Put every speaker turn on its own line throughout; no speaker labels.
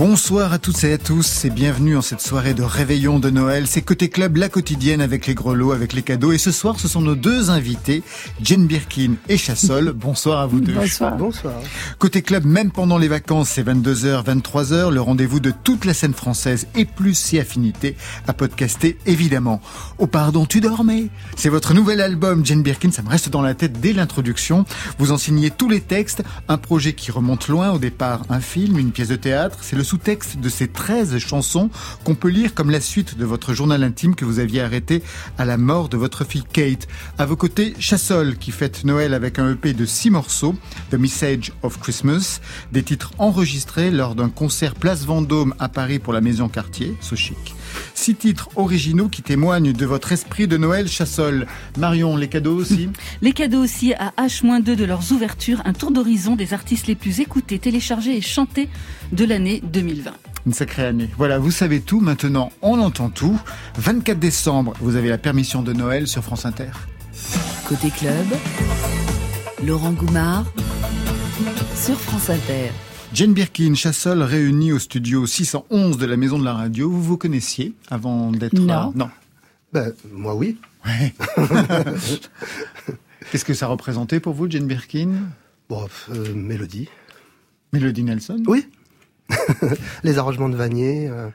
Bonsoir à toutes et à tous et bienvenue en cette soirée de réveillon de Noël. C'est Côté Club, la quotidienne avec les grelots, avec les cadeaux. Et ce soir, ce sont nos deux invités, Jane Birkin et Chassol. Bonsoir à vous deux.
Bonsoir.
Bonsoir.
Côté Club, même pendant les vacances, c'est 22h, 23h, le rendez-vous de toute la scène française et plus si affinités à podcaster évidemment. Oh pardon, tu dormais C'est votre nouvel album, Jane Birkin, ça me reste dans la tête dès l'introduction. Vous en signez tous les textes, un projet qui remonte loin, au départ un film, une pièce de théâtre. C'est le sous-texte de ces 13 chansons qu'on peut lire comme la suite de votre journal intime que vous aviez arrêté à la mort de votre fille Kate. À vos côtés, Chassol qui fête Noël avec un EP de 6 morceaux, The Message of Christmas, des titres enregistrés lors d'un concert Place Vendôme à Paris pour la Maison Cartier, so chic. Six titres originaux qui témoignent de votre esprit de Noël Chassol. Marion, les cadeaux aussi
Les cadeaux aussi à H-2 de leurs ouvertures, un tour d'horizon des artistes les plus écoutés, téléchargés et chantés de l'année 2020.
Une sacrée année. Voilà, vous savez tout, maintenant on entend tout. 24 décembre, vous avez la permission de Noël sur France Inter.
Côté club, Laurent Goumard sur France Inter.
Jane Birkin, Chassol, réunis au studio 611 de la Maison de la Radio. Vous vous connaissiez avant d'être...
Non.
non.
Ben, moi, oui.
Ouais. Qu'est-ce que ça représentait pour vous, Jane Birkin?
Bon, euh, mélodie.
Mélodie Nelson?
Oui. Les arrangements de Vanier, euh,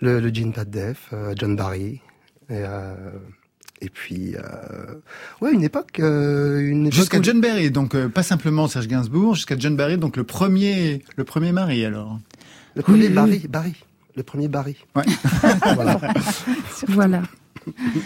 le, le Gene Pat Def, euh, John Barry. Et, euh, et puis, euh, ouais, une époque. euh, une époque
Jusqu'à
où-
John Barry, donc euh, pas simplement Serge Gainsbourg, jusqu'à John Barry, donc le premier, le premier mari alors.
Le premier
Oui, oui,
Barry, Barry. Le premier Barry.
Ouais.
voilà.
Voilà.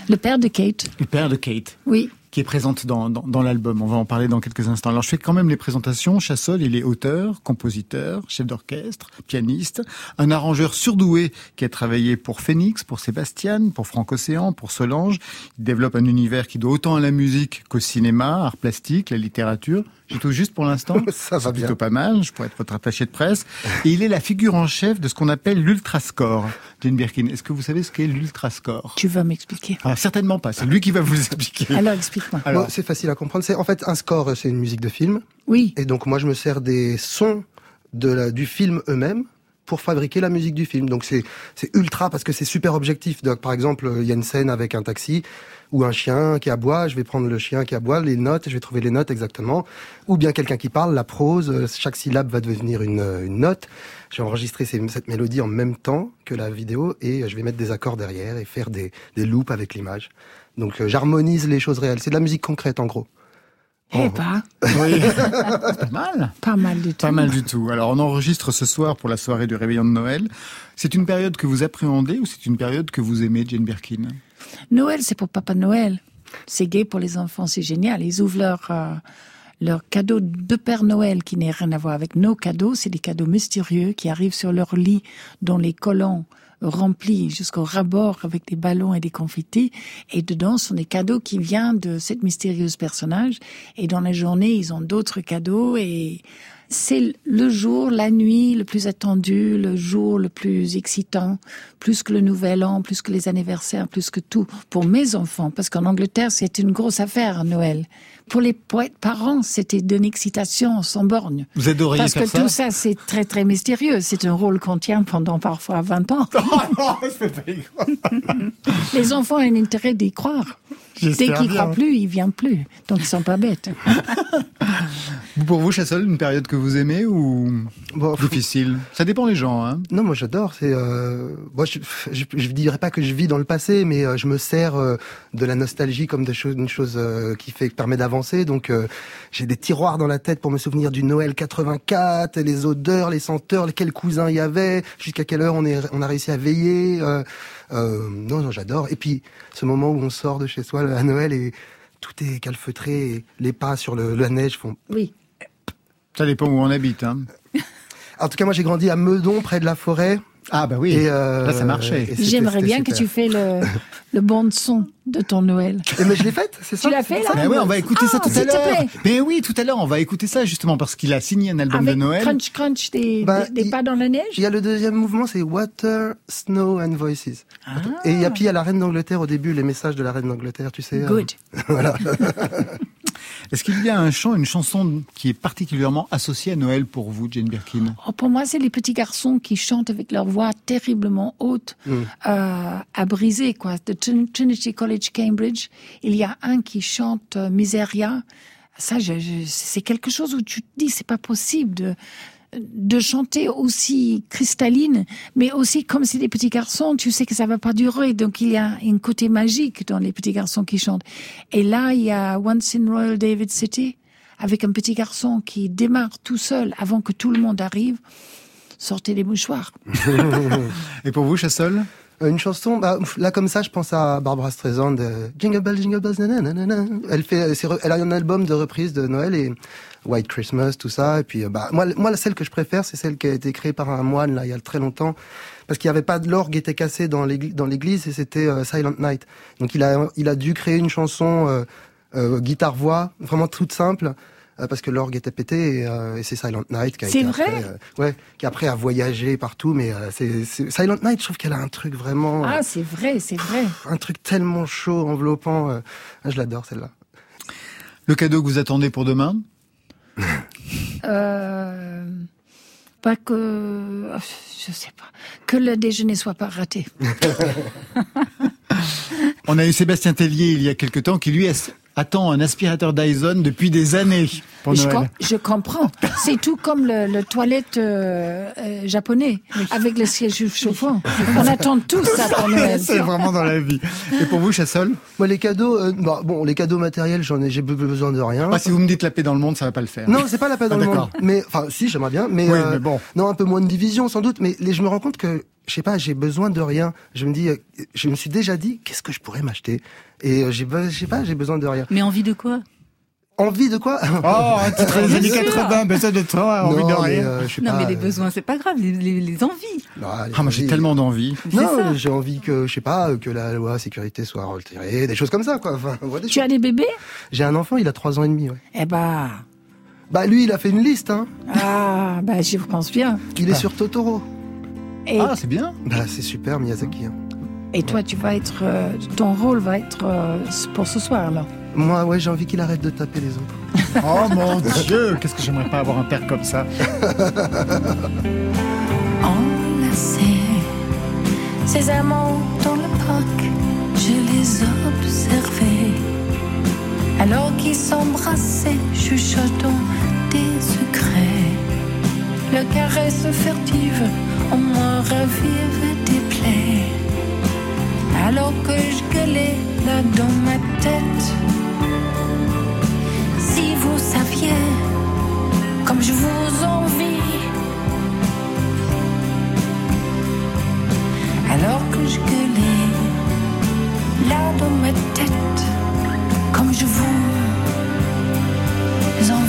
Le père de Kate.
Le père de Kate.
Oui.
Qui est présente dans, dans, dans l'album. On va en parler dans quelques instants. Alors je fais quand même les présentations. Chassol, il est auteur, compositeur, chef d'orchestre, pianiste, un arrangeur surdoué qui a travaillé pour Phoenix, pour Sébastien, pour Franck Océan, pour Solange. Il développe un univers qui doit autant à la musique qu'au cinéma, art plastique, la littérature. Tout juste pour l'instant.
Ça va bien.
plutôt pas mal. Je pourrais être votre attaché de presse. Et il est la figure en chef de ce qu'on appelle l'ultrascore. Jane Birkin, est-ce que vous savez ce qu'est l'ultrascore?
Tu vas m'expliquer.
ah, Certainement pas. C'est lui qui va vous expliquer.
Alors explique-moi.
Alors-
Bon, c'est facile à comprendre. C'est en fait un score, c'est une musique de film.
Oui.
Et donc moi je me sers des sons de la, du film eux-mêmes pour fabriquer la musique du film. Donc c'est c'est ultra parce que c'est super objectif. Donc par exemple, il y a une scène avec un taxi ou un chien qui aboie, je vais prendre le chien qui aboie, les notes, je vais trouver les notes exactement. Ou bien quelqu'un qui parle, la prose, euh, chaque syllabe va devenir une, euh, une note. Je vais enregistrer ces- cette mélodie en même temps que la vidéo et je vais mettre des accords derrière et faire des, des loops avec l'image. Donc euh, j'harmonise les choses réelles. C'est de la musique concrète en gros.
Eh pas.
Oui. C'est pas mal.
Pas mal du tout.
Pas mal du tout. Alors, on enregistre ce soir pour la soirée du réveillon de Noël. C'est une période que vous appréhendez ou c'est une période que vous aimez, Jane Birkin?
Noël, c'est pour Papa Noël. C'est gay pour les enfants, c'est génial. Ils ouvrent leur, euh, leur cadeau de Père Noël qui n'a rien à voir avec nos cadeaux. C'est des cadeaux mystérieux qui arrivent sur leur lit dont les collants remplis jusqu'au rabord avec des ballons et des confettis. Et dedans sont des cadeaux qui viennent de cette mystérieuse personnage. Et dans la journée, ils ont d'autres cadeaux et c'est le jour, la nuit le plus attendu, le jour le plus excitant, plus que le nouvel an, plus que les anniversaires, plus que tout pour mes enfants, parce qu'en Angleterre c'est une grosse affaire Noël. Pour les parents, c'était d'une excitation sans borne.
Vous adoriez
Parce
faire
que
ça
tout ça, c'est très très mystérieux. C'est un rôle qu'on tient pendant parfois 20 ans. Les enfants ont un intérêt d'y croire. Dès qu'ils
bien.
croient plus, ils viennent plus. Donc ils sont pas bêtes.
Pour vous, Chassol, une période que vous aimez ou
Bon,
difficile? Ça dépend les gens. Hein.
Non, moi j'adore. C'est, euh, moi, je, je, je dirais pas que je vis dans le passé, mais euh, je me sers euh, de la nostalgie comme de chose, une chose euh, qui fait permet d'avancer. Donc, euh, j'ai des tiroirs dans la tête pour me souvenir du Noël 84, les odeurs, les senteurs, quels cousins il y avait, jusqu'à quelle heure on est, on a réussi à veiller. Euh, euh, non, non, j'adore. Et puis, ce moment où on sort de chez soi à Noël et tout est calfeutré, et les pas sur le, la neige font
Oui.
Ça dépend où on habite. Hein.
En tout cas, moi, j'ai grandi à Meudon, près de la forêt.
Ah bah oui,
Et, euh,
là ça marchait.
J'aimerais bien que tu fais le, le bon de son de ton Noël.
Eh, mais je l'ai faite, c'est ça
Tu l'as fait là
Mais ouais, on va écouter ça
Ah,
tout à l'heure. Mais oui, tout à l'heure, on va écouter ça justement parce qu'il a signé un album
Avec
de Noël.
crunch crunch des,
Bah,
des, des
il-
pas dans la neige.
Il y a le deuxième mouvement, c'est Water, Snow and Voices.
Ah.
Et il y a puis il y a la reine d'Angleterre au début, les messages de la reine d'Angleterre, tu sais. euh,
Good.
voilà.
Est-ce qu'il y a un chant, une chanson qui est particulièrement associée à Noël pour vous, Jane Birkin?
Oh, Pour moi, c'est les petits garçons qui chantent avec leur voix terriblement haute mm. euh, à briser. Quoi. De Trinity College Cambridge, il y a un qui chante euh, Miseria. Ça, c'est quelque chose où tu te dis, c'est pas possible de de chanter aussi cristalline, mais aussi comme c'est des petits garçons, tu sais que ça va pas durer. Donc il y a un côté magique dans les petits garçons qui chantent. Et là, il y a Once in Royal David City, avec un petit garçon qui démarre tout seul avant que tout le monde arrive. Sortez les mouchoirs.
Et pour vous, Chassol?
Une chanson, bah, là comme ça, je pense à Barbara Streisand, euh, Jingle Bells, Jingle Bells, nanana. Elle fait, elle a un album de reprise de Noël et White Christmas, tout ça. Et puis, euh, bah, moi, moi, celle que je préfère, c'est celle qui a été créée par un moine là il y a très longtemps, parce qu'il n'y avait pas de l'orgue était cassé dans l'église, et c'était Silent Night. Donc il a, il a dû créer une chanson guitare voix, vraiment toute simple. Euh, parce que l'orgue était pété euh, et, c'est Silent Night qui a
été vrai
après, euh, ouais, qui après a voyagé partout. Mais c'est Silent Night, je trouve qu'elle a un truc vraiment.
Ah, c'est vrai, c'est vrai.
Un truc tellement chaud, enveloppant. je l'adore celle-là.
Le cadeau que vous attendez pour demain?
Pas que, je sais pas, que le déjeuner soit pas raté.
On a eu Sébastien Tellier il y a quelque temps qui lui attend un aspirateur Dyson depuis des années pour
je, comprends. C'est tout comme le, le toilette euh, euh, japonais avec le siège chauffant. On attend tout ça pour Noël.
C'est vraiment dans la vie. Et pour vous, Chassol
Moi, les cadeaux, euh, bah, bon, les cadeaux matériels, j'en ai, j'ai besoin de rien.
Ah, si vous me dites la paix dans le monde, ça va pas le faire.
Non, c'est pas la paix dans ah, le monde. Mais enfin, si, j'aimerais bien. Mais,
oui, mais bon.
non, un peu moins de division sans doute. Mais les, je me rends compte que je sais pas, j'ai besoin de rien. Je me dis, je me suis déjà dit, qu'est-ce que je pourrais m'acheter? Et euh, j'ai, je sais pas, j'ai besoin de rien.
Mais envie de quoi?
Envie de quoi?
Oh, un titre des années 80, besoin de toi, envie de rien.
Euh, non, mais les euh, besoins, c'est pas grave, les, les, envies.
ah, moi j'ai tellement d'envie.
Non, j'ai envie que, je sais pas, que la loi sécurité soit retirée, des choses comme ça, quoi. Enfin,
tu as des bébés?
J'ai un enfant, il a trois ans et demi, ouais.
Eh bah...
Bah lui, il a fait une liste, hein.
Ah, bah je pense bien.
Il est sur Totoro.
Ah, c'est bien.
Bah, c'est super, Miyazaki. Hein.
Et toi, tu vas être, euh, ton rôle va être euh, pour ce soir, là.
Moi, ouais, j'ai envie qu'il arrête de taper les autres.
oh mon Dieu, qu'est-ce que j'aimerais pas avoir un père comme ça.
Enlacés, ces amants dans le parc, je les observais. Alors qu'ils s'embrassaient, chuchotant des secrets. Le caresse furtive on me ravive des plaies. Alors que je gueulais là dans ma tête. Si vous saviez comme je vous envie. Alors que je gueulais là dans ma tête. Comme je vous envie.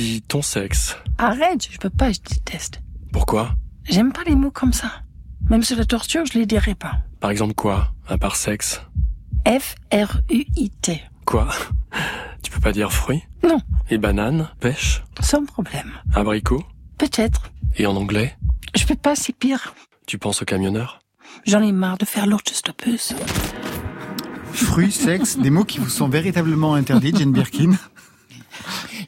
Dis ton sexe.
Arrête, je peux pas, je déteste.
Pourquoi?
J'aime pas les mots comme ça. Même sur la torture, je les dirais pas.
Par exemple quoi? À part sexe?
F-R-U-I-T.
Quoi? Tu peux pas dire fruit?
Non,
Et banane? Pêche?
Sans problème.
Abricot?
Peut-être.
Et en anglais?
Je peux pas, c'est pire.
Tu penses au camionneur?
J'en ai marre de faire l'autostoppeuse.
Fruits, sexe, des mots qui vous sont véritablement interdits, Jane Birkin.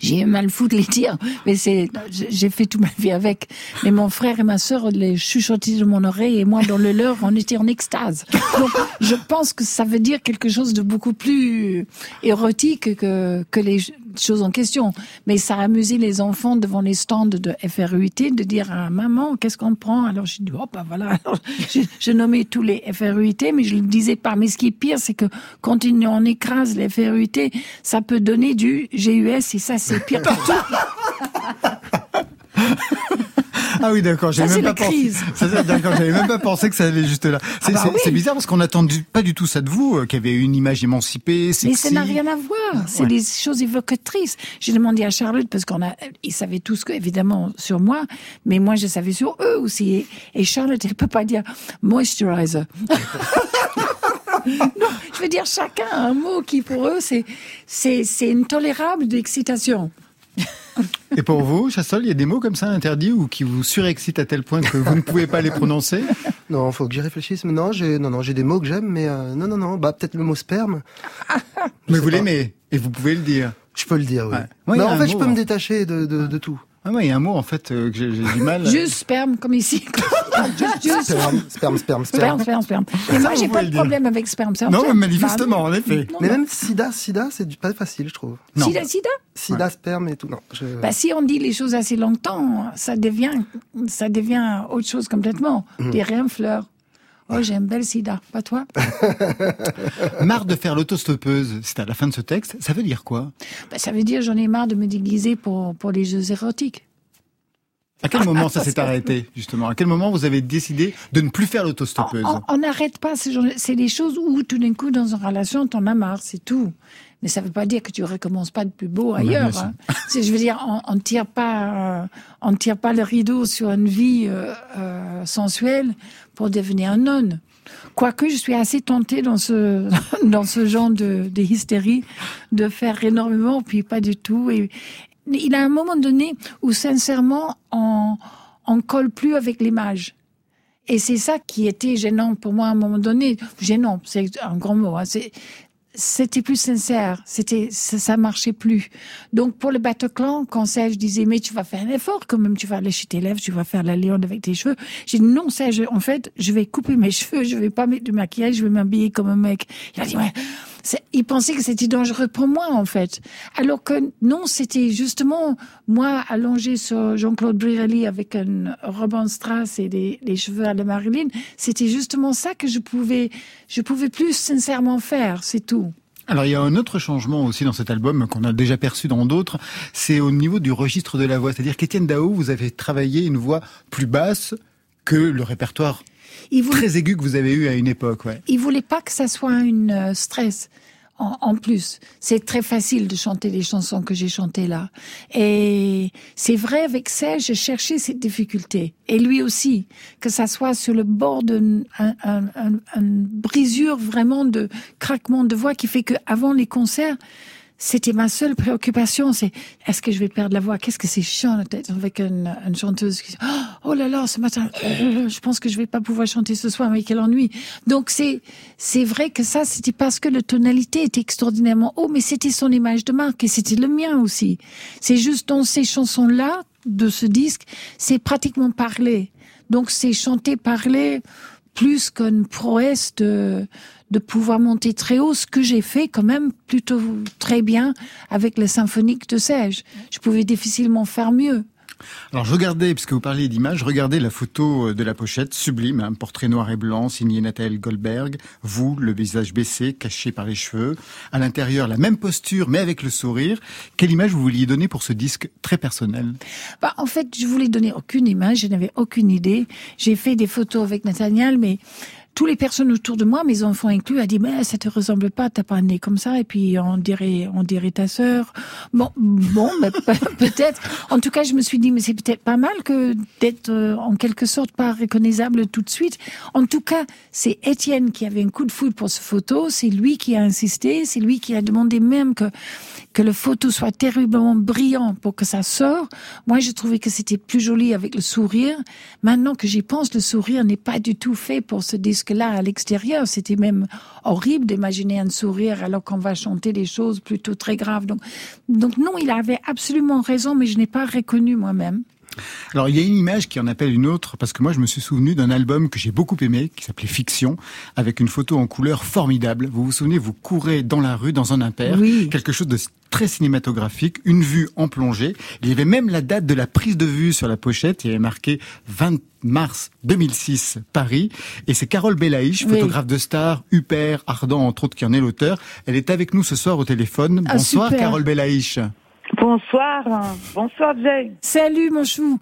J'ai mal fou de les dire, mais c'est, j'ai fait toute ma vie avec. Mais mon frère et ma sœur les chuchotaient de mon oreille et moi dans le leur, on était en extase. Donc, je pense que ça veut dire quelque chose de beaucoup plus érotique que, que les choses en question. Mais ça a amusé les enfants devant les stands de FRUIT de dire à maman, qu'est-ce qu'on prend? Alors j'ai dit, oh, bah voilà. Je nommais tous les FRUIT, mais je le disais pas. Mais ce qui est pire, c'est que quand on écrase les FRUIT, ça peut donner du GUS et ça, c'est pire.
Ah oui, d'accord, j'avais même
c'est
pas pensé. c'est- même pas que ça allait juste là. C'est
bah
c'est-
oui.
c'est bizarre parce qu'on n'attendait pas du tout ça de vous, euh, qui avait une image émancipée, sexy.
Mais ça n'a rien à voir. C'est
Ouais.
des choses évocatrices. J'ai demandé à Charlotte parce qu'on a, ils savaient tous que, évidemment, sur moi, mais moi, je savais sur eux aussi. Et, et Charlotte, elle peut pas dire moisturizer. non, je veux dire, chacun a un mot qui, pour eux, c'est, c'est, c'est intolérable d'excitation.
Et pour vous, Chassol, il y a des mots comme ça interdits ou qui vous surexcitent à tel point que vous ne pouvez pas les prononcer?
Non, faut que j'y réfléchisse. Mais non, j'ai non, non, j'ai des mots que j'aime, mais euh, non, non, non. Bah peut-être le mot sperme.
Mais vous l'aimez et vous pouvez le dire.
Je peux le dire, oui.
Ouais.
Non,
a
en fait, je peux
hein.
me détacher de, de, de tout.
Ah ouais, il y a un mot en fait euh, que j'ai j'ai du mal.
Juste sperme, comme ici. juste, juste
Sperme, sperme, sperme,
sperme,
sperme.
sperme, sperme. Et moi, j'ai pas
le
de problème avec sperme. sperme,
Non,
sperme.
mais manifestement,
Bah,
en effet.
non,
Mais
non.
même sida, sida, c'est du- pas facile, je trouve.
Non.
Sida, sida
Sida, sperme et tout. Non, je...
Bah, si on dit les choses assez longtemps, ça devient, ça devient autre chose complètement. Des rien fleurs. Oh, j'ai un bel sida. Pas toi?
Marre de faire l'autostoppeuse, c'est à la fin de ce texte. Ça veut dire quoi
Bah, ça veut dire j'en ai marre de me déguiser pour, pour les jeux érotiques.
À quel moment ça s'est arrêté, justement? À quel moment vous avez décidé de ne plus faire l'autostoppeuse?
On- n'arrête pas. C'est des choses où tout d'un coup, dans une relation, t'en as marre, c'est tout. Mais ça veut pas dire que tu recommences pas de plus beau ailleurs. hein. C'est- Je veux dire, on, on tire pas, euh, on tire pas le rideau sur une vie euh, euh, sensuelle pour devenir un nonne. Quoique je suis assez tentée dans ce dans ce genre de, de hystérie de faire énormément, puis pas du tout. Et il a un moment donné où sincèrement on on colle plus avec l'image. Et c'est ça qui était gênant pour moi à un moment donné. Gênant, c'est un grand mot. Hein. C'était plus sincère. C'était ça, ça marchait plus. Donc pour le Bataclan, quand Serge disait mais tu vas faire un effort quand même, tu vas lécher tes lèvres, tu vas faire la lionne avec tes cheveux. J'ai dit non Serge, en fait je vais couper mes cheveux, je vais pas mettre de maquillage, je vais m'habiller comme un mec. Il a dit ouais. C'est- Il pensait que c'était dangereux pour moi, en fait. Alors que non, c'était justement moi allongé sur Jean-Claude Brialy avec une robe en strass et des, des cheveux à la Marilyn. C'était justement ça que je pouvais, je pouvais plus sincèrement faire, c'est tout.
Alors il y a un autre changement aussi dans cet album qu'on a déjà perçu dans d'autres, c'est au niveau du registre de la voix. C'est-à-dire qu'Étienne Dao, vous avez travaillé une voix plus basse que le répertoire
Il voulait,
très aigu que vous avez eu à une époque. Ouais.
il voulait pas que ça soit une euh, stress. En, en plus, c'est très facile de chanter les chansons que j'ai chantées là. Et c'est vrai, avec Serge, j'ai cherché cette difficulté. Et lui aussi, que ça soit sur le bord d'une un, un, un- une brisure vraiment de craquement de voix qui fait que avant les concerts, c'était ma seule préoccupation, c'est est-ce que je vais perdre la voix? Qu'est-ce que c'est chiant d'être avec une, une chanteuse qui oh là là ce matin je pense que je vais pas pouvoir chanter ce soir mais quel ennui. Donc c'est c'est vrai que ça c'était parce que la tonalité était extraordinairement haut mais c'était son image de marque et c'était le mien aussi. C'est juste dans ces chansons là de ce disque, c'est pratiquement parlé. Donc c'est chanter parler plus qu'une prouesse de, de pouvoir monter très haut, ce que j'ai fait quand même plutôt très bien avec le symphonique de Serge. Je pouvais difficilement faire mieux.
Alors je regardais, puisque vous parliez d'image, regardez la photo euh, de la pochette, sublime, un portrait noir et blanc signé Nathalie Goldberg, vous, le visage baissé, caché par les cheveux, à l'intérieur la même posture mais avec le sourire. Quelle image vous vouliez donner pour ce disque très personnel?
Bah, en fait, je voulais donner aucune image, je n'avais aucune idée. J'ai fait des photos avec Nathaniel, mais tous les personnes autour de moi, mes enfants inclus, a dit mais ça te ressemble pas, t'as pas un nez comme ça, et puis on dirait, on dirait ta sœur. Bon, bon, mais peut-être. En tout cas, je me suis dit mais c'est peut-être pas mal que d'être euh, en quelque sorte pas reconnaissable tout de suite. En tout cas, c'est Étienne qui avait un coup de foudre pour cette photo, c'est lui qui a insisté, c'est lui qui a demandé même que que le photo soit terriblement brillant pour que ça sort. Moi, je trouvais que c'était plus joli avec le sourire. Maintenant que j'y pense, le sourire n'est pas du tout fait pour ce disque-là à l'extérieur. C'était même horrible d'imaginer un sourire alors qu'on va chanter des choses plutôt très graves. Donc, donc non, il avait absolument raison, mais je n'ai pas reconnu moi-même.
Alors il y a une image qui en appelle une autre parce que moi je me suis souvenu d'un album que j'ai beaucoup aimé qui s'appelait Fiction avec une photo en couleur formidable. Vous vous souvenez, vous courez dans la rue dans un impair, quelque chose de très cinématographique, une vue en plongée. Il y avait même la date de la prise de vue sur la pochette. Il y avait marqué 20 mars 2006 Paris et c'est Carole Belaïch, photographe de star, Huppert, Ardent entre autres qui en est l'auteur. Elle est avec nous ce soir au téléphone.
Ah,
Bonsoir Carole Belaïch.
Bonsoir, bonsoir Jay.
Salut mon chou.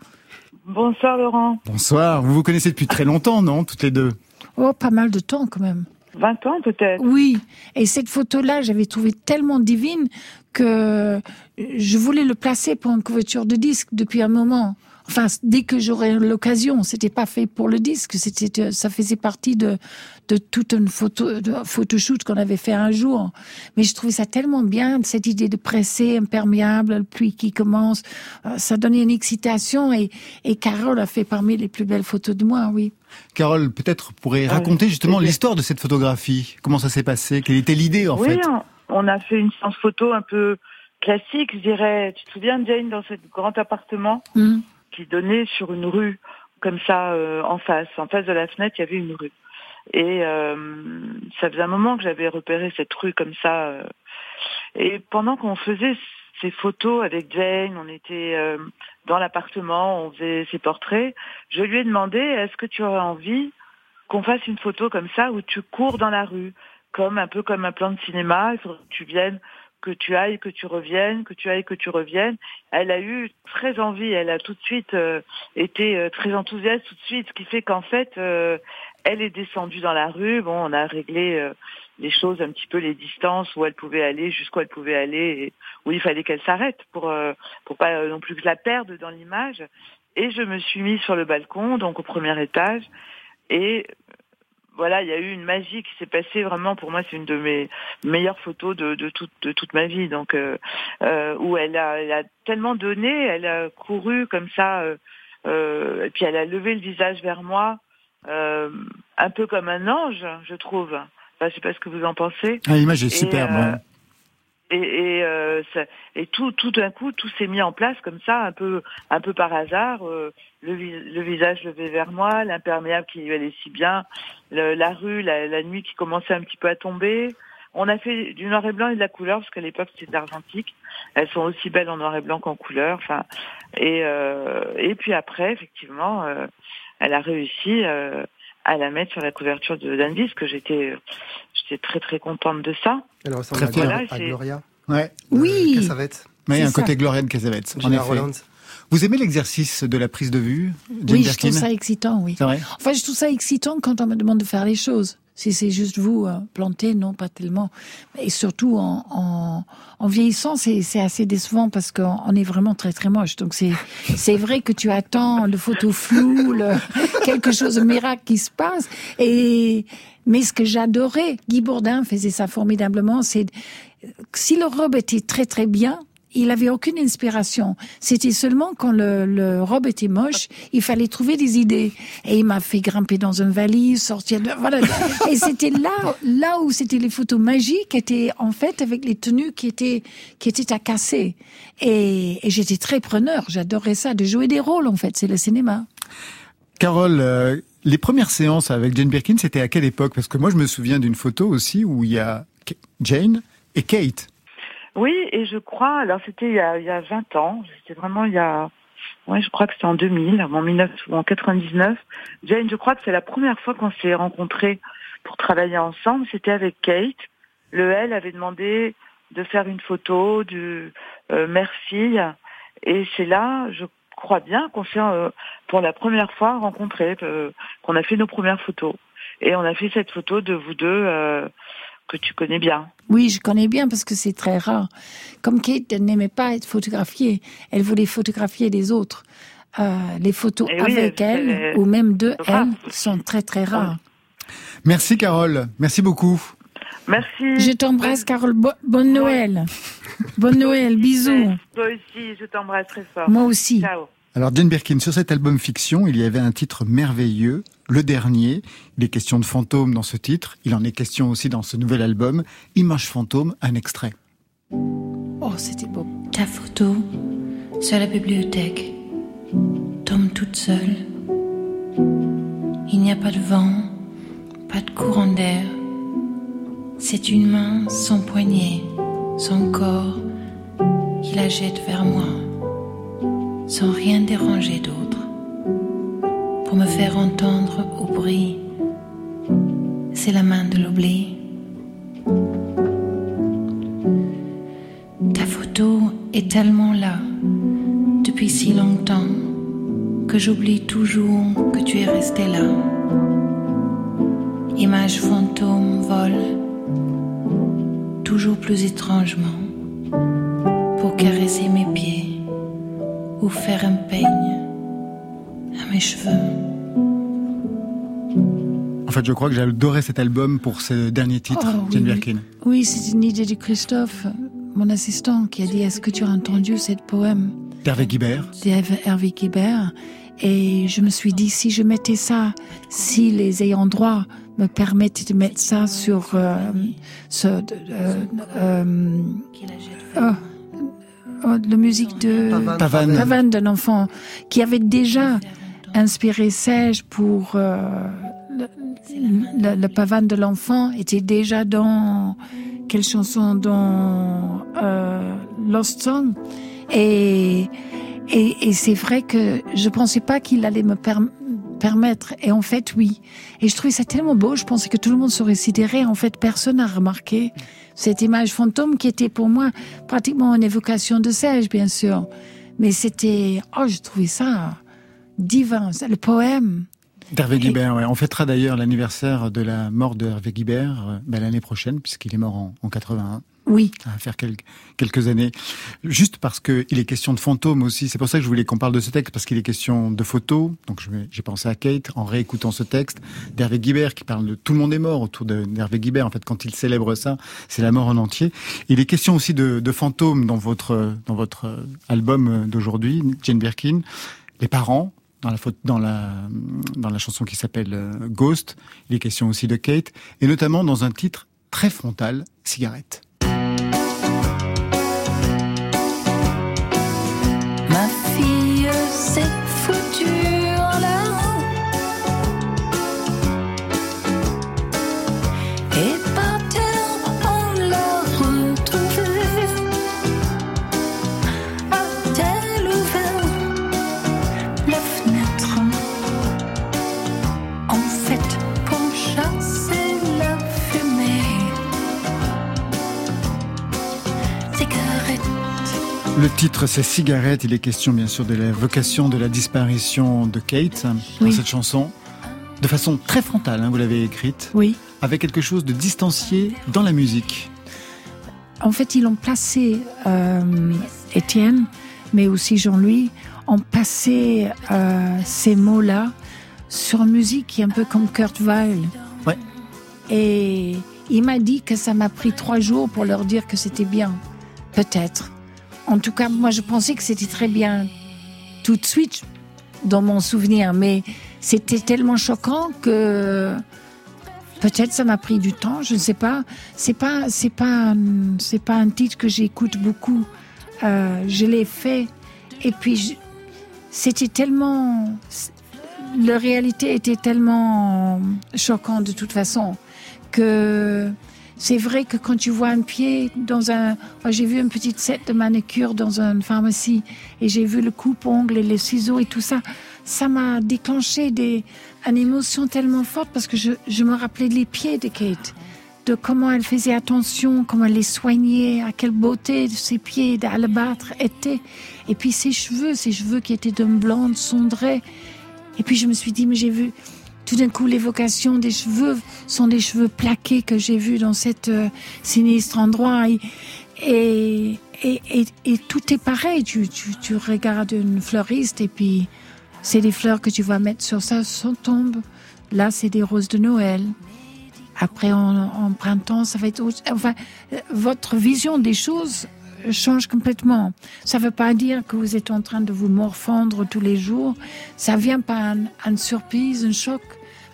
Bonsoir Laurent.
Bonsoir, vous vous connaissez depuis très longtemps, non, toutes les deux?
Oh, pas mal de temps quand même.
20 ans peut-être.
Oui, et cette photo-là, j'avais trouvé tellement divine que je voulais le placer pour une couverture de disque depuis un moment. Enfin, dès que j'aurais l'occasion, c'était pas fait pour le disque, c'était, ça faisait partie de, de toute une photo, de photoshoot qu'on avait fait un jour. Mais je trouvais ça tellement bien, cette idée de presser, imperméable, le pluie qui commence. Euh, ça donnait une excitation et, et Carole a fait parmi les plus belles photos de moi, oui.
Carole, peut-être pourrait raconter justement l'histoire de cette photographie. Comment ça s'est passé? Quelle était l'idée en
oui,
fait?
on a fait une séance photo un peu classique, je dirais. Tu te souviens, Jane, dans ce grand appartement?
Mm.
Qui donnait sur une rue, comme ça, euh, en face. En face de la fenêtre, il y avait une rue. Et euh, ça faisait un moment que j'avais repéré cette rue comme ça. euh. et pendant qu'on faisait ces photos avec Jane, on était euh, dans l'appartement, on faisait ses portraits, je lui ai demandé, est-ce que tu aurais envie qu'on fasse une photo comme ça où tu cours dans la rue, comme un peu comme un plan de cinéma, il faudrait que tu viennes que tu ailles, que tu reviennes, que tu ailles, que tu reviennes. Elle a eu très envie, elle a tout de suite euh, été euh, très enthousiaste tout de suite, ce qui fait qu'en fait, euh, elle est descendue dans la rue. Bon, on a réglé euh, les choses un petit peu, les distances où elle pouvait aller, jusqu'où elle pouvait aller, où il fallait qu'elle s'arrête pour euh, pour pas euh, non plus que la perde dans l'image. Et je me suis mise sur le balcon, donc au premier étage, et voilà, il y a eu une magie qui s'est passée vraiment. Pour moi, c'est une de mes meilleures photos de, de, toute, de toute ma vie. Donc, euh, euh, où elle a, elle a tellement donné, elle a couru comme ça, euh, et puis elle a levé le visage vers moi, un peu comme un ange, je trouve. Enfin, je sais pas ce que vous en pensez.
Ah, L'image est
Et,
superbe. ouais.
Et, et, euh, ça- et tout, tout d'un coup, tout s'est mis en place comme ça, un peu, un peu par hasard. euh, le, vis- le visage levé vers moi, l'imperméable qui allait si bien, le- la rue, la, la nuit qui commençait un petit peu à tomber. On a fait du noir et blanc et de la couleur parce qu'à l'époque c'était argentique. Elles sont aussi belles en noir et blanc qu'en couleur. Enfin, et euh, et puis après, effectivement, euh, elle a réussi euh, à la mettre sur la couverture de d'Indice, que j'étais, j'étais très très contente de ça.
Ressemble à,
fier.
Glo-
Voilà,
à
c'est-
Gloria.
Ouais.
de
Oui.
Cassavetes,
Mais il y a un
ça.
côté Gloria de Casavets. En effet.
Roland.
Vous aimez l'exercice de la prise de vue, Jane
Oui, je trouve ça excitant, oui.
C'est vrai
Enfin, je trouve ça excitant quand on me demande de faire les choses. Si c'est juste vous euh, planter, non, pas tellement. Et surtout en, en, en vieillissant, c'est assez décevant parce qu'on on est vraiment très très moche. Donc c'est c'est vrai que tu attends le photo flou, le, quelque chose de miracle qui se passe. Et mais ce que j'adorais, Guy Bourdin faisait ça formidablement. C'est si le robe était très très bien, il avait aucune inspiration. C'était seulement quand le, le robe était moche, il fallait trouver des idées. Et il m'a fait grimper dans une valise, sortir de, voilà. Et c'était là, là où c'était les photos magiques, étaient en fait avec les tenues qui étaient, qui étaient à casser. Et, et j'étais très preneur. J'adorais ça, de jouer des rôles, en fait. C'est le cinéma.
Carole, euh, les premières séances avec Jane Birkin, c'était à quelle époque? Parce que moi, je me souviens d'une photo aussi où il y a Jane et Kate.
Oui, et je crois, alors c'était il y a, il y a 20 ans, c'était vraiment il y a, ouais, je crois que c'était en 2000, en, 19, ou en 99. Jane, je crois que c'est la première fois qu'on s'est rencontrés pour travailler ensemble, c'était avec Kate. Le L avait demandé de faire une photo du euh, mère-fille, et c'est là, je crois bien qu'on s'est euh, pour la première fois rencontrés, euh, qu'on a fait nos premières photos. Et on a fait cette photo de vous deux euh, que tu connais bien.
Oui, je connais bien parce que c'est très rare. Comme Kate n'aimait pas être photographiée, elle voulait photographier les autres. Euh, les photos
Eh
avec
elle-
elle
elle-
ou même de
rare.
elle sont très très rares.
Merci Carole, merci beaucoup.
Merci.
Je t'embrasse, Carole. Bo- bonne Noël. Bonne Noël. Bisous.
Toi aussi, je t'embrasse très fort.
Moi aussi.
Ciao.
Alors Jane Birkin, sur cet album fiction, il y avait un titre merveilleux, le dernier. Il est question de fantômes dans ce titre. Il en est question aussi dans ce nouvel album, Image fantôme, un extrait.
Oh, c'était beau.
Ta photo sur la bibliothèque tombe toute seule. Il n'y a pas de vent, pas de courant d'air. C'est une main sans poignet, son corps qui la jette vers moi, sans rien déranger d'autre, pour me faire entendre au bruit. C'est la main de l'oubli. Ta photo est tellement là depuis si longtemps que j'oublie toujours que tu es resté là. Image fantôme vole toujours plus étrangement pour caresser mes pieds ou faire un peigne à mes cheveux.
En fait, je crois que j'ai adoré cet album pour ce dernier titre,
Oh, oui,
Jane
oui.
Birkin.
Oui, c'est une idée de Christophe, mon assistant, qui a dit Est-ce que tu as entendu cette poème
D'Hervé Guibert.
d'Hervé Guibert Et je me suis dit Si je mettais ça, si les ayants droit me permettent de mettre ça sur euh, ce, euh, euh, oh, la musique de
Pavane.
Pavane.
D'un enfant qui avait déjà inspiré Serge pour euh, le, le- le pavane de l'enfant était déjà dans quelle chanson? Dans euh, Lost Song et et, et c'est vrai que je pensais pas qu'il allait me per- permettre. Et en fait oui. Et je trouvais ça tellement beau. Je pensais que tout le monde serait sidéré en fait personne n'a remarqué cette image fantôme qui était pour moi pratiquement une évocation de Serge bien sûr. Mais c'était oh je trouvais ça divin. Le poème.
D'Hervé Guibert, ouais. On fêtera d'ailleurs l'anniversaire de la mort de Hervé Guibert euh, ben, l'année prochaine, puisqu'il est mort en, en 81.
Oui
va faire quelques, années. Juste parce que il est question de fantômes aussi. C'est pour ça que je voulais qu'on parle de ce texte, parce qu'il est question de photos. Donc j'ai pensé à Kate en réécoutant ce texte. D'Hervé Guibert qui parle de tout le monde est mort autour d'Hervé Guibert. En fait, quand il célèbre ça, c'est la mort en entier. Il est question aussi de, de fantômes dans votre, dans votre album d'aujourd'hui, Jane Birkin. Les parents, dans la, dans la, dans la chanson qui s'appelle euh, Ghost. Il est question aussi de Kate. Et notamment dans un titre très frontal, Cigarette. Titre, c'est Cigarette. Il est question, bien sûr, de la vocation de la disparition de Kate dans cette chanson. De façon très frontale, hein, vous l'avez écrite,
oui
avec quelque chose de distancié dans la musique.
En fait, ils ont placé euh, Étienne, mais aussi Jean-Louis, ont passé euh, ces mots-là sur une musique qui est un peu comme Kurt Weill.
Ouais.
Et il m'a dit que ça m'a pris trois jours pour leur dire que c'était bien. Peut-être. En tout cas, moi, je pensais que c'était très bien tout de suite dans mon souvenir, mais c'était tellement choquant que Peut-être ça m'a pris du temps, je ne sais pas. C'est pas, c'est pas, c'est pas un titre que j'écoute beaucoup. Euh, je l'ai fait et puis c'était tellement, la réalité était tellement choquante de toute façon que c'est vrai que quand tu vois un pied dans un, j'ai vu une petite set de manicure dans une pharmacie et j'ai vu le coupe-ongle et les ciseaux et tout ça, ça m'a déclenché des, une émotion tellement forte parce que je, je me rappelais les pieds de Kate, de comment elle faisait attention, comment elle les soignait, à quelle beauté ses pieds d'albâtre étaient, et puis ses cheveux, ses cheveux qui étaient d'un blonde cendré. Et puis je me suis dit, mais j'ai vu tout d'un coup, l'évocation des cheveux sont des cheveux plaqués que j'ai vus dans cet euh, sinistre endroit. Et, et, et, tout est pareil. Tu, tu, regardes une fleuriste et puis c'est des fleurs que tu vas mettre sur sa son tombe. Là, c'est des roses de Noël. Après, en, en printemps, ça va être... Enfin, votre vision des choses change complètement. Ça ne veut pas dire que vous êtes en train de vous morfondre tous les jours. Ça vient par une surprise, un choc.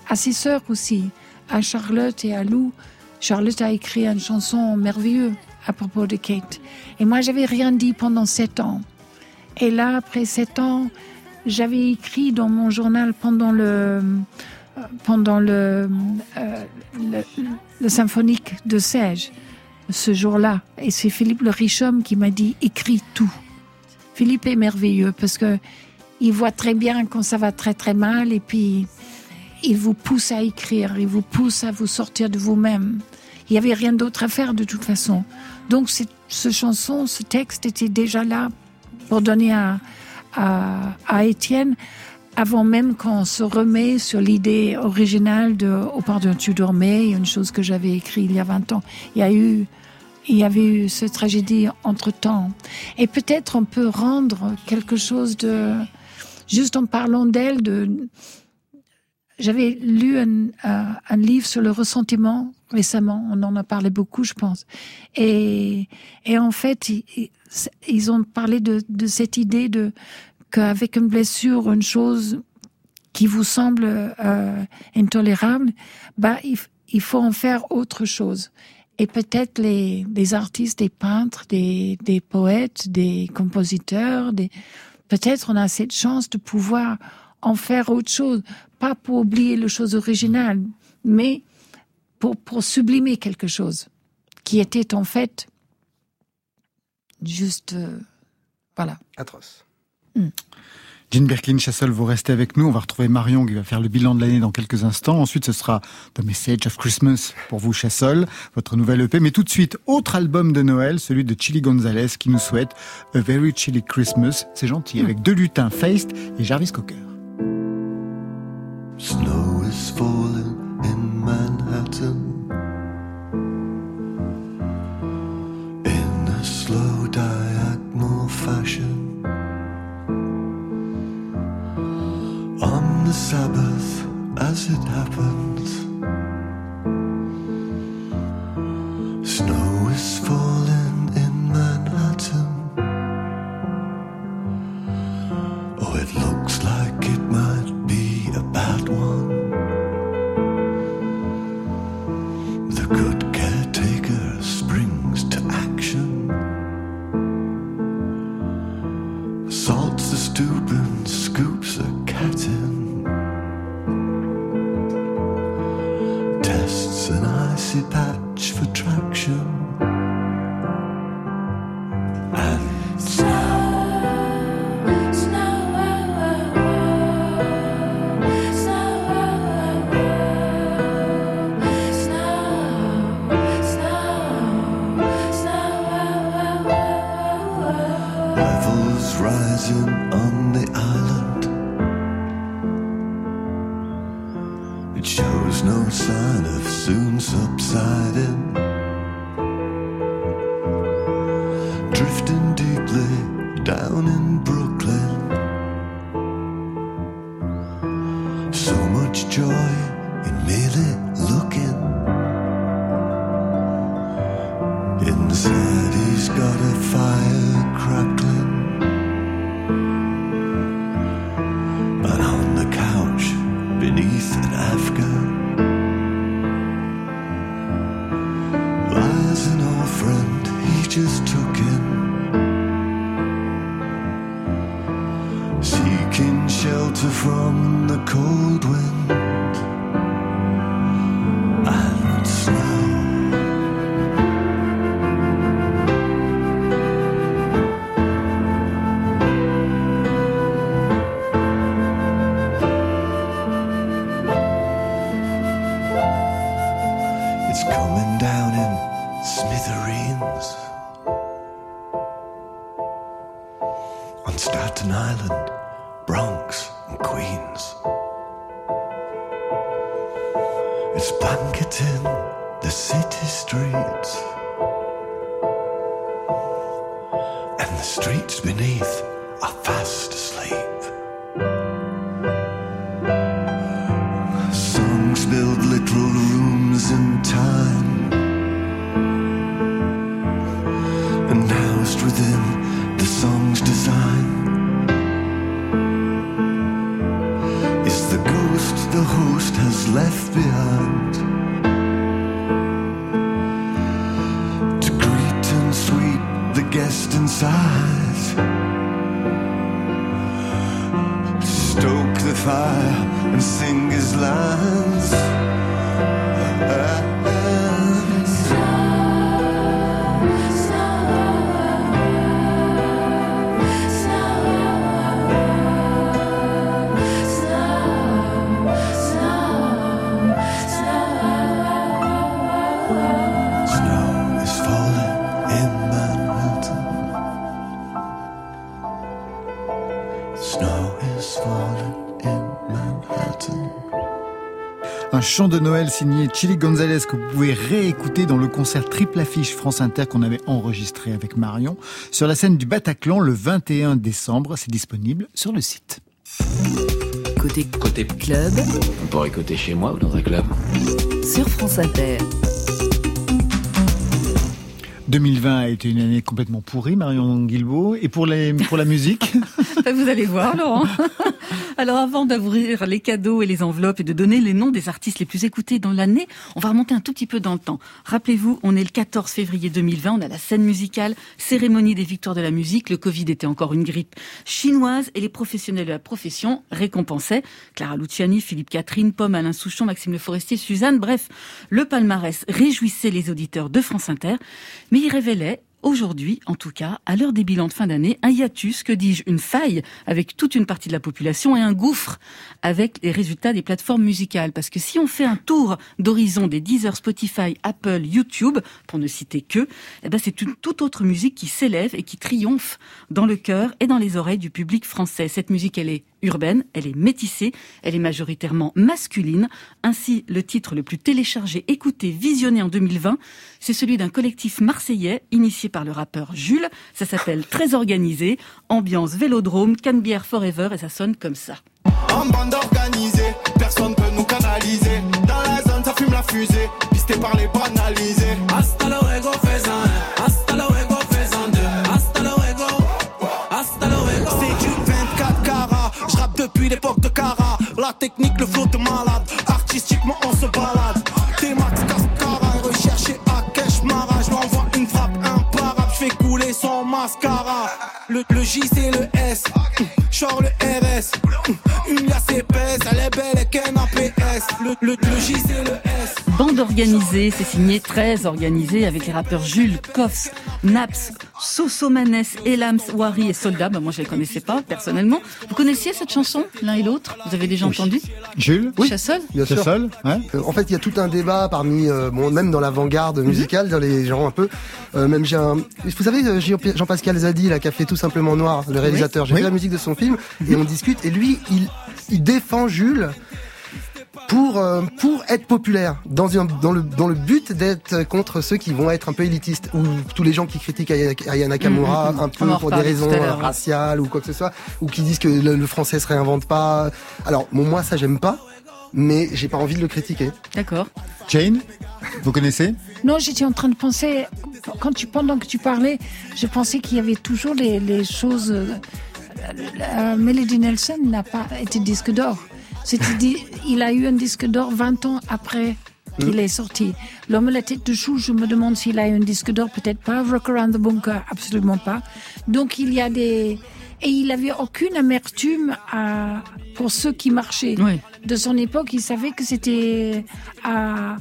À ses sœurs aussi, à Charlotte et à Lou. Charlotte a écrit une chanson merveilleuse à propos de Kate. Et moi, j'avais rien dit pendant sept ans. Et là, après sept ans, j'avais écrit dans mon journal pendant le pendant le, euh, le, le, symphonique de Sège ce jour-là. Et c'est Philippe le riche homme qui m'a dit écris tout. Philippe est merveilleux parce que il voit très bien quand ça va très très mal et puis il vous pousse à écrire, il vous pousse à vous sortir de vous-même. Il n'y avait rien d'autre à faire de toute façon. Donc ce chanson, ce texte était déjà là pour donner à, à, à Étienne avant même qu'on se remet sur l'idée originale de Au pardon, tu dormais, une chose que j'avais écrite il y a 20 ans. Il y a eu, il y avait eu cette tragédie entre temps. Et peut-être on peut rendre quelque chose de, juste en parlant d'elle, de, j'avais lu un, un, livre sur le ressentiment récemment. On en a parlé beaucoup, je pense. Et, et en fait, ils, ils ont parlé de, de cette idée de qu'avec une blessure, une chose qui vous semble euh, intolérable, bah, il, faut en faire autre chose. Et peut-être les, les artistes, des peintres, des, des poètes, des compositeurs, peut-être on a cette chance de pouvoir en faire autre chose, pas pour oublier les choses originales, mais pour, pour sublimer quelque chose qui était en fait juste, euh, voilà.
Atroce.
Jean Birkin, Chassol, vous restez avec nous. On va retrouver Marion qui va faire le bilan de l'année dans quelques instants. Ensuite, ce sera The Message of Christmas pour vous, Chassol, votre nouvelle EP. Mais tout de suite, autre album de Noël, celui de Chili Gonzalez qui nous souhaite A Very Chilly Christmas. C'est gentil, avec deux lutins, Feist et Jarvis Cocker.
Snow is falling in Manhattan. In a slow fashion. Sabbath as it happens. Snow is falling streets beneath are fast asleep. Songs build little rooms in time. And housed within the song's design is the ghost the host has left behind. To greet and sweep the guest inside. Fire and sing his lines.
Chant de Noël signé Chili Gonzalez que vous pouvez réécouter dans le concert triple affiche France Inter qu'on avait enregistré avec Marion sur la scène du Bataclan le 21 décembre. C'est disponible sur le site.
Côté
Côté
club
On pourrait côté chez moi ou dans un club.
sur France Inter.
2020 a été une année complètement pourrie, Marion Guilbault. Et pour, les, pour la musique?
Vous allez voir, Laurent. Alors, avant d'ouvrir les cadeaux et les enveloppes et de donner les noms des artistes les plus écoutés dans l'année, on va remonter un tout petit peu dans le temps. Rappelez-vous, on est le 14 février 2020, on a la scène musicale, cérémonie des victoires de la musique, le Covid était encore une grippe chinoise et les professionnels de la profession récompensaient Clara Luciani, Philippe Catherine, Pomme, Alain Souchon, Maxime Le Forestier, Suzanne, bref, le palmarès réjouissait les auditeurs de France Inter, mais il révélait aujourd'hui, en tout cas, à l'heure des bilans de fin d'année, un hiatus, que dis-je, une faille avec toute une partie de la population et un gouffre avec les résultats des plateformes musicales. Parce que si on fait un tour d'horizon des Deezer, Spotify, Apple, YouTube, pour ne citer que, eh ben c'est une toute autre musique qui s'élève et qui triomphe dans le cœur et dans les oreilles du public français. Cette musique, elle est urbaine, elle est métissée, elle est majoritairement masculine. Ainsi, le titre le plus téléchargé, écouté, visionné en 2020, c'est celui d'un collectif marseillais initié par le rappeur Jules. Ça s'appelle Très organisé, ambiance vélodrome, canne-bière forever et ça sonne comme ça.
Depuis l'époque de Cara. La technique, le flow de malade, artistiquement on se balade. T-Max, Cascara, recherché à Keshmara. Je m'envoie une frappe imparable, je fais couler son mascara. Le, le J c'est le S, genre le RS. Une liasse épaisse, elle est belle et qu'un APS. Le, le, le J c'est le S.
Bande organisée, c'est signé très organisé avec les rappeurs Jules, Koffs, Naps, Sosomanes, Elams, Wari et Soldat. Bah, moi, je les connaissais pas personnellement. Vous connaissiez cette chanson, l'un et l'autre? Vous avez déjà entendu?
Jules?
Oui.
Chassol?
Bien sûr.
seul ouais.
Euh, En fait, il y a tout un débat parmi, euh, bon, même dans l'avant-garde musicale, dans les gens un peu. euh, même j'ai un, vous savez, euh, Jean- Jean-Pascal Zadi, là, qui a fait tout simplement Noir, le réalisateur. J'ai
Oui.
fait la musique de son film et on discute. Et lui, il, il défend Jules pour euh, pour être populaire dans un, dans le dans le but d'être contre ceux qui vont être un peu élitistes ou tous les gens qui critiquent Aya Aya Nakamura
Mhm.
un
On
peu pour des raisons euh, raciales ou quoi que ce soit ou qui disent que le, le français se réinvente pas. Alors bon, moi ça j'aime pas, mais j'ai pas envie de le critiquer.
D'accord.
Jane, vous connaissez?
Non, j'étais en train de penser, quand tu, pendant que tu parlais, je pensais qu'il y avait toujours les, les choses. euh, euh, Melody Nelson n'a pas été disque d'or. C'était dit, il a eu un disque d'or 20 ans après qu'il est sorti. L'homme à la tête de chou, je me demande s'il a eu un disque d'or, peut-être pas. Rock Around the Bunker, absolument pas. Donc il y a des... Et il avait aucune amertume à, pour ceux qui marchaient.
Oui.
De son époque, il savait que c'était à,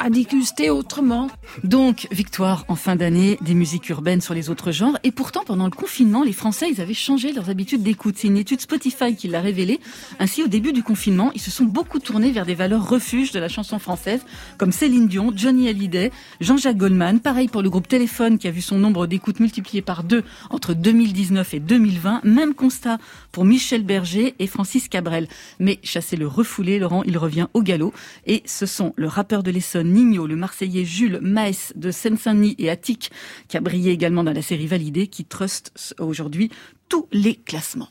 à déguster autrement.
Donc, victoire en fin d'année des musiques urbaines sur les autres genres. Et pourtant, pendant le confinement, les Français, ils avaient changé leurs habitudes d'écoute. C'est une étude Spotify qui l'a révélé. Ainsi, au début du confinement, ils se sont beaucoup tournés vers des valeurs refuges de la chanson française, comme Céline Dion, Johnny Hallyday, Jean-Jacques Goldman. Pareil pour le groupe Téléphone, qui a vu son nombre d'écoutes multiplié par deux entre 2019 et 2020. Même constat pour Michel Berger et Francis Cabrel. Mais chasser le refoulé, Laurent, il revient au galop. Et ce sont le rappeur de l'Essonne, Nino, le Marseillais Jules Maes de Seine-Saint-Denis et Attic, qui a brillé également dans la série Validée, qui trust aujourd'hui tous les classements.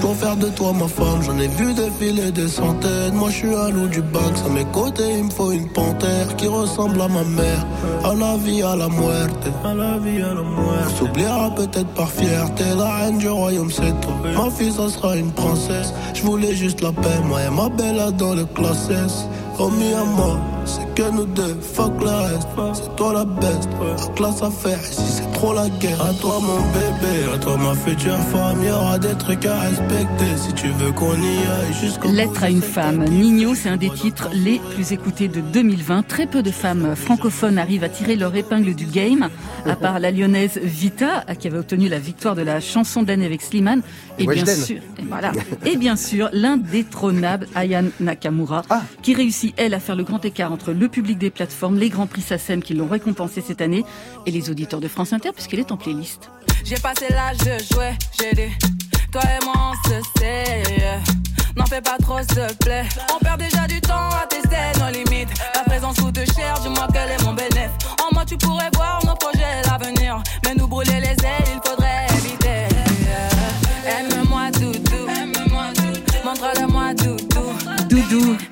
Pour faire de toi ma femme, j'en ai vu défiler des centaines. Moi je suis à l'eau du bac, à mes côtés il me faut une panthère qui ressemble à ma mère. À la vie, à la muerte. À la vie, à la muerte. On s'oubliera peut-être par fierté, la reine du royaume c'est toi. Ma fille ça sera une princesse. Je voulais juste la paix, moi et ma belle dans le classe S. Promis à moi, c'est que nous deux, fuck le reste. C'est toi la best, la classe à faire ici c'est trop la guerre. À toi mon bébé, à toi ma future femme, y aura des trucs à respecter si tu veux qu'on y aille jusqu'au
Lettre à une femme. Nino, c'est un des titres les plus écoutés de 2020. Très peu de femmes francophones arrivent à tirer leur épingle du game, à part la lyonnaise Vita, qui avait obtenu la victoire de la chanson d'année avec Slimane. Et bien sûr, et voilà. Et bien sûr, l'indétrônable Ayane Nakamura, qui réussit, elle, à faire le grand écart entre le public des plateformes, les grands prix SACEM qui l'ont récompensé cette année, et les auditeurs de France Inter, puisqu'elle est en playlist.
J'ai passé l'âge de jouer, j'ai dit, toi et on se sait. N'en fais pas trop, s'il te plaît. On perd déjà du temps à tester nos limites. La présence coûte cher, dis-moi quel est mon bénéfice. En moi, tu pourrais voir nos projets, l'avenir. Mais nous brûler les ailes, il faudrait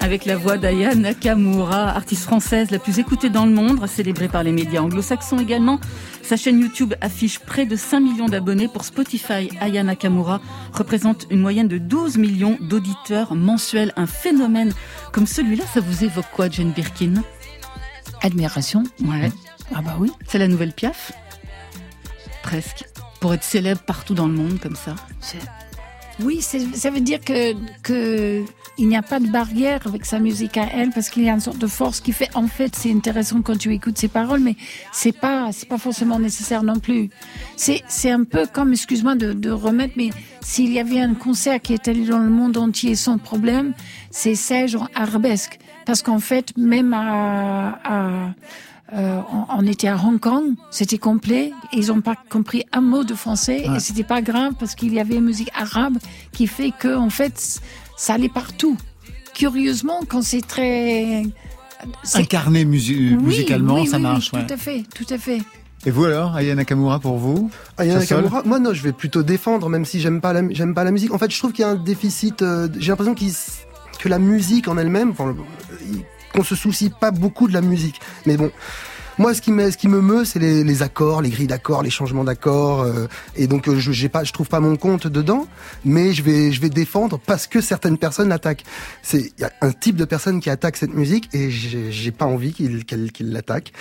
avec la voix d'Aya Nakamura, artiste française la plus écoutée dans le monde, célébrée par les médias anglo-saxons également. Sa chaîne YouTube affiche près de 5 millions d'abonnés. Pour Spotify, Aya Nakamura représente une moyenne de 12 millions d'auditeurs mensuels. Un phénomène comme celui-là, ça vous évoque quoi, Jane Birkin?
Admiration.
Ouais.
Ah bah oui.
C'est la nouvelle Piaf? Presque. Pour être célèbre partout dans le monde comme ça.
Oui, ça veut dire que, que il n'y a pas de barrière avec sa musique à elle parce qu'il y a une sorte de force qui fait. En fait, c'est intéressant quand tu écoutes ses paroles, mais c'est pas c'est pas forcément nécessaire non plus. C'est c'est un peu comme, excuse-moi de, de remettre, mais s'il y avait un concert qui est allé dans le monde entier sans problème, c'est ça genre arabesque, parce qu'en fait, même à, à euh, on, on était à Hong Kong, c'était complet. et Ils n'ont pas compris un mot de français
Ouais.
et c'était pas grave parce qu'il y avait une musique arabe qui fait que en fait ça allait partout. Curieusement, quand c'est très
Incarné musi-
Oui,
musicalement,
oui,
ça
oui,
marche.
oui,
ouais.
Tout à fait, tout à fait.
Et vous alors, Aya Nakamura, pour vous?
Aya Nakamura, moi non, je vais plutôt défendre, même si j'aime pas la, j'aime pas la musique. En fait, je trouve qu'il y a un déficit. euh, j'ai l'impression qu'il que la musique en elle-même, enfin, qu'on se soucie pas beaucoup de la musique. Mais bon. Moi, ce qui me, ce qui me meut, c'est les, les accords, les grilles d'accords, les changements d'accords, euh, et donc euh, je, j'ai pas, je trouve pas mon compte dedans, mais je vais, je vais défendre parce que certaines personnes l'attaquent. C'est, il y a un type de personne qui attaque cette musique et j'ai, pas envie qu'il, qu'elle, l'attaque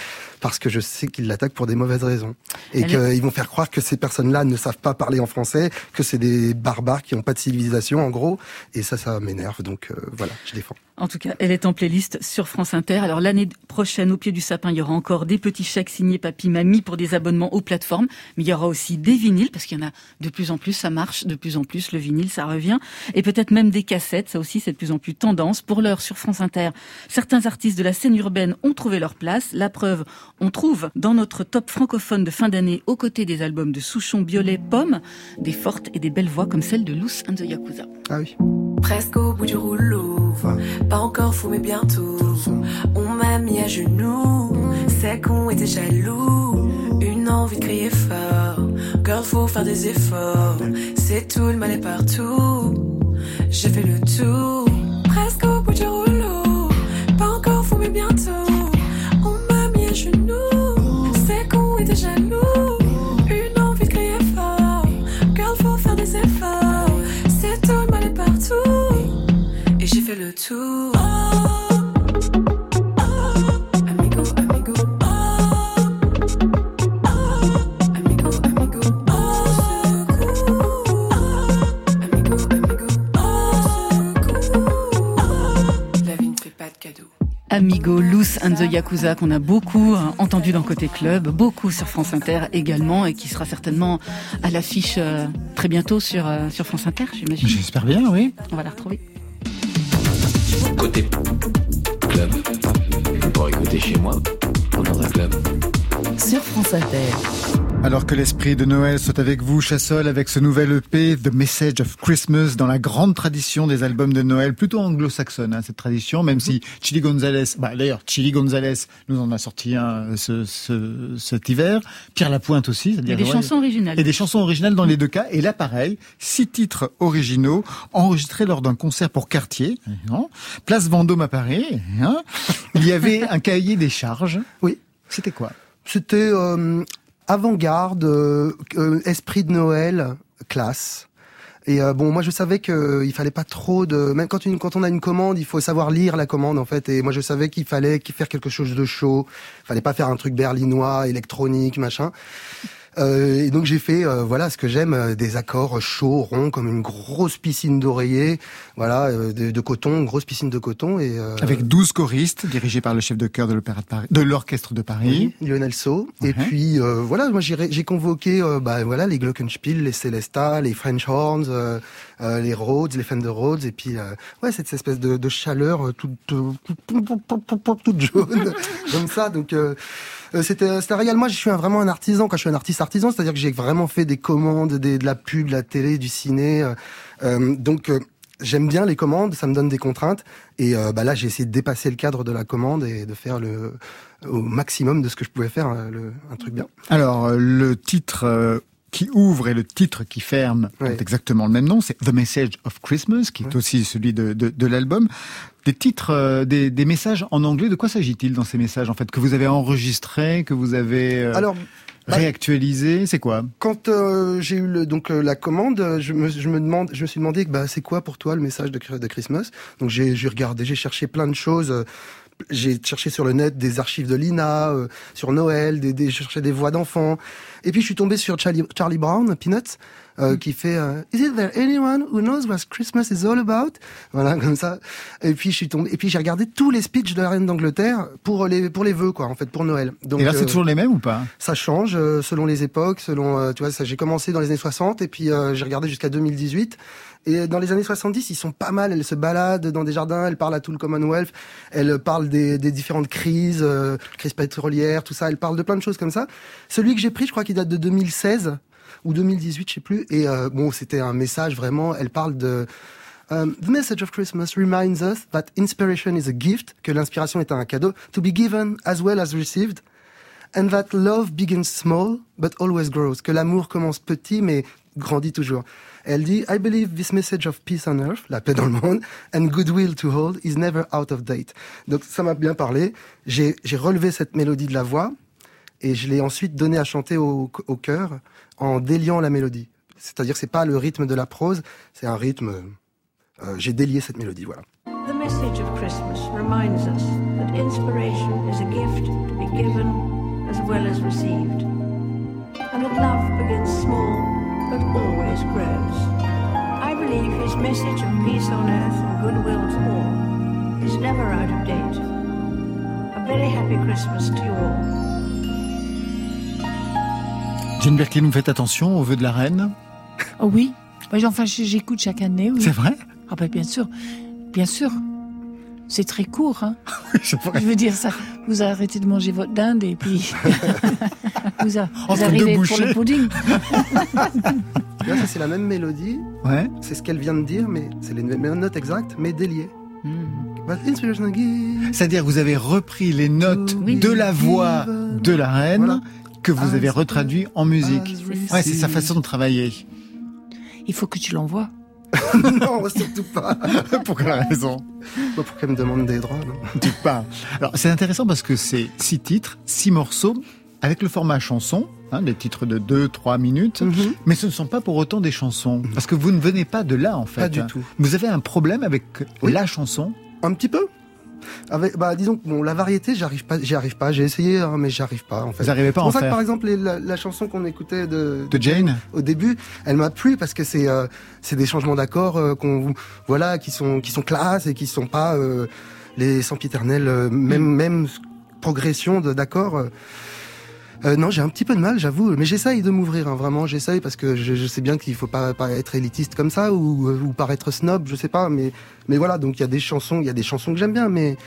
parce que je sais qu'il l'attaque pour des mauvaises raisons et qu'ils vont faire croire que ces personnes-là ne savent pas parler en français, que c'est des barbares qui n'ont pas de civilisation en gros, et ça, ça m'énerve. Donc euh, voilà, je défends.
En tout cas, elle est en playlist sur France Inter. Alors l'année prochaine, au pied du sapin, il y aura encore des petits chèques signés papy mamie pour des abonnements aux plateformes, mais il y aura aussi des vinyles parce qu'il y en a de plus en plus, ça marche de plus en plus, le vinyle, ça revient, et peut-être même des cassettes, ça aussi c'est de plus en plus tendance. Pour l'heure sur France Inter, certains artistes de la scène urbaine ont trouvé leur place. La preuve, on trouve dans notre top francophone de fin d'année, aux côtés des albums de Souchon, Biolay, Pomme, des fortes et des belles voix comme celle de Loose and the Yakuza.
Ah oui.
Presque au bout du rouleau, pas encore fou mais bientôt. On m'a mis à genoux, c'est qu'on était jaloux. Une envie de crier fort, girl faut faire des efforts. C'est tout le mal est partout. J'ai fait le tour, Amigo,
Loose and the Yakuza qu'on a beaucoup hein, entendu dans Côté Club, beaucoup sur France Inter également et qui sera certainement à l'affiche euh, très bientôt sur, euh, sur France Inter, j'imagine.
J'espère bien, oui.
On va la retrouver.
Côté club. Pour écouter chez moi ou dans un club.
Sur France Inter.
Alors que l'esprit de Noël soit avec vous, Chassol, avec ce nouvel EP, The Message of Christmas, dans la grande tradition des albums de Noël, plutôt anglo-saxonne, hein, cette tradition, même si Chili Gonzalez, bah, d'ailleurs, Chili Gonzalez nous en a sorti un ce, ce, cet hiver, Pierre Lapointe aussi,
c'est-à-dire des chansons originales.
Et des chansons originales dans les deux cas, et là, pareil, six titres originaux, enregistrés lors d'un concert pour Cartier, hein, place Vendôme à Paris, hein. il y avait un cahier des charges.
Oui.
C'était quoi?
C'était euh, avant-garde, euh, euh, esprit de Noël, classe. Et euh, bon, moi je savais qu'il il fallait pas trop de, même quand, une, quand on a une commande, il faut savoir lire la commande en fait. Et moi je savais qu'il fallait faire quelque chose de chaud. Il fallait pas faire un truc berlinois, électronique, machin. Euh, et donc j'ai fait euh, voilà ce que j'aime euh, des accords chauds ronds comme une grosse piscine d'oreiller voilà euh, de, de, coton une grosse piscine de coton et
avec 12 choristes dirigés par le chef de chœur de l'opéra de Paris de l'orchestre de Paris.
Oui, Lionel So uh -huh. et puis voilà moi j'ai convoqué bah voilà les glockenspiel les Celesta les French horns les Rhodes les Fender Rhodes. Et puis ouais cette espèce de, de chaleur toute toute, toute jaune comme ça. Donc c'était c'était réel moi je suis un, vraiment un artisan quand je suis un artiste artisan, c'est-à-dire que j'ai vraiment fait des commandes, des, de la pub, de la télé, du ciné. Euh, euh donc euh, j'aime bien les commandes, ça me donne des contraintes. Et euh, bah là, j'ai essayé de dépasser le cadre de la commande et de faire le au maximum de ce que je pouvais faire, le, un truc bien.
Alors le titre qui ouvre et le titre qui ferme ouais. exactement le même nom, c'est The Message of Christmas, qui est aussi celui de, de, de l'album. Des titres, euh, des, des, messages en anglais, de quoi s'agit-il dans ces messages en fait que vous avez enregistrés, que vous avez euh, Alors, bah, réactualisé, c'est quoi?
Quand euh, j'ai eu le, donc la commande, je me, je me demande, je me suis demandé bah c'est quoi pour toi le message de, de Christmas? Donc j'ai regardé, j'ai cherché plein de choses j'ai cherché sur le net des archives de Lina, euh, sur Noël, des, des, j'ai cherché des voix d'enfants. Et puis je suis tombé sur Charlie, Charlie Brown, Peanuts, euh, mm. qui fait euh, Is it there anyone who knows what Christmas is all about? Voilà, comme ça. Et puis je suis tombé. Et puis j'ai regardé tous les speeches de la reine d'Angleterre pour les pour les vœux, quoi, en fait, pour Noël.
Donc, et là, c'est euh, toujours les mêmes ou pas?
Ça change selon les époques, selon. tu vois, ça j'ai commencé dans les années 60 et puis j'ai regardé jusqu'à 2018. Et dans les années 70, ils sont pas mal. Elle se balade dans des jardins, elle parle à tout le Commonwealth, elle parle des, des différentes crises, euh, crise pétrolière, tout ça. Elle parle de plein de choses comme ça. Celui que j'ai pris, je crois qu'il date de 2016 ou 2018, je sais plus. Et euh, bon, c'était un message vraiment. Elle parle de Um, the message of Christmas reminds us that inspiration is a gift, que l'inspiration est un cadeau, to be given as well as received, and that love begins small but always grows, que l'amour commence petit mais grandit toujours. Elle dit I believe this message of peace on earth, la paix dans le monde, and goodwill to hold is never out of date. Donc ça m'a bien parlé. J'ai relevé cette mélodie de la voix et je l'ai ensuite donné à chanter au, au chœur en déliant la mélodie. C'est-à-dire c'est pas le rythme de la prose, c'est un rythme. Euh, J'ai délié cette mélodie, voilà.
The message of Christmas reminds us that inspiration is a gift to be given as well as received, and that love begins small but always grows. I believe his message of peace on earth and goodwill to all is never out of date. A very happy Christmas to you all.
Jane Birkin, vous faites attention aux vœux de la reine?
Oh oui. Enfin, j'écoute chaque année. Oui.
C'est vrai?
Ah ben bien sûr. Bien sûr. C'est très court. Hein. je veux dire, ça, vous arrêtez de manger votre dinde et puis vous, a, vous arrivez pour le pudding.
C'est la même mélodie.
Ouais.
C'est ce qu'elle vient de dire, mais c'est les mêmes notes exactes, mais déliées.
Hmm. C'est-à-dire vous avez repris les notes oui. de la voix de la reine voilà. Que vous avez retraduit en musique. Ouais, c'est sa façon de travailler.
Il faut que tu l'envoies.
non, surtout pas.
pour quelle raison
bah Pour qu'elle me demande des droits.
Tu pas. Alors c'est intéressant parce que c'est six titres, six morceaux avec le format chanson, hein, des titres de 2-3 minutes, mm -hmm. mais ce ne sont pas pour autant des chansons. Parce que vous ne venez pas de là en fait.
Pas du tout.
Vous avez un problème avec oui. la chanson
Un petit peu. Avec, bah, disons que bon, la variété, j'arrive pas, j'y arrive pas. J'ai essayé, hein, mais j'arrive pas. En fait.
Vous n'arrivez pas en
ça
faire.
Que, par exemple, la, la chanson qu'on écoutait de,
de, de Jane
au début, elle m'a plu parce que c'est euh, c'est des changements d'accords euh, qu'on voilà qui sont qui sont classe et qui sont pas euh, les sempiternels, euh, même même progression de- d'accords. Euh, non, j'ai un petit peu de mal, j'avoue, mais j'essaye de m'ouvrir, hein, vraiment, j'essaye parce que je, je sais bien qu'il faut pas, pas être élitiste comme ça ou, euh, ou paraître snob, je sais pas, mais mais voilà, donc il y a des chansons, il y a des chansons que j'aime bien, mais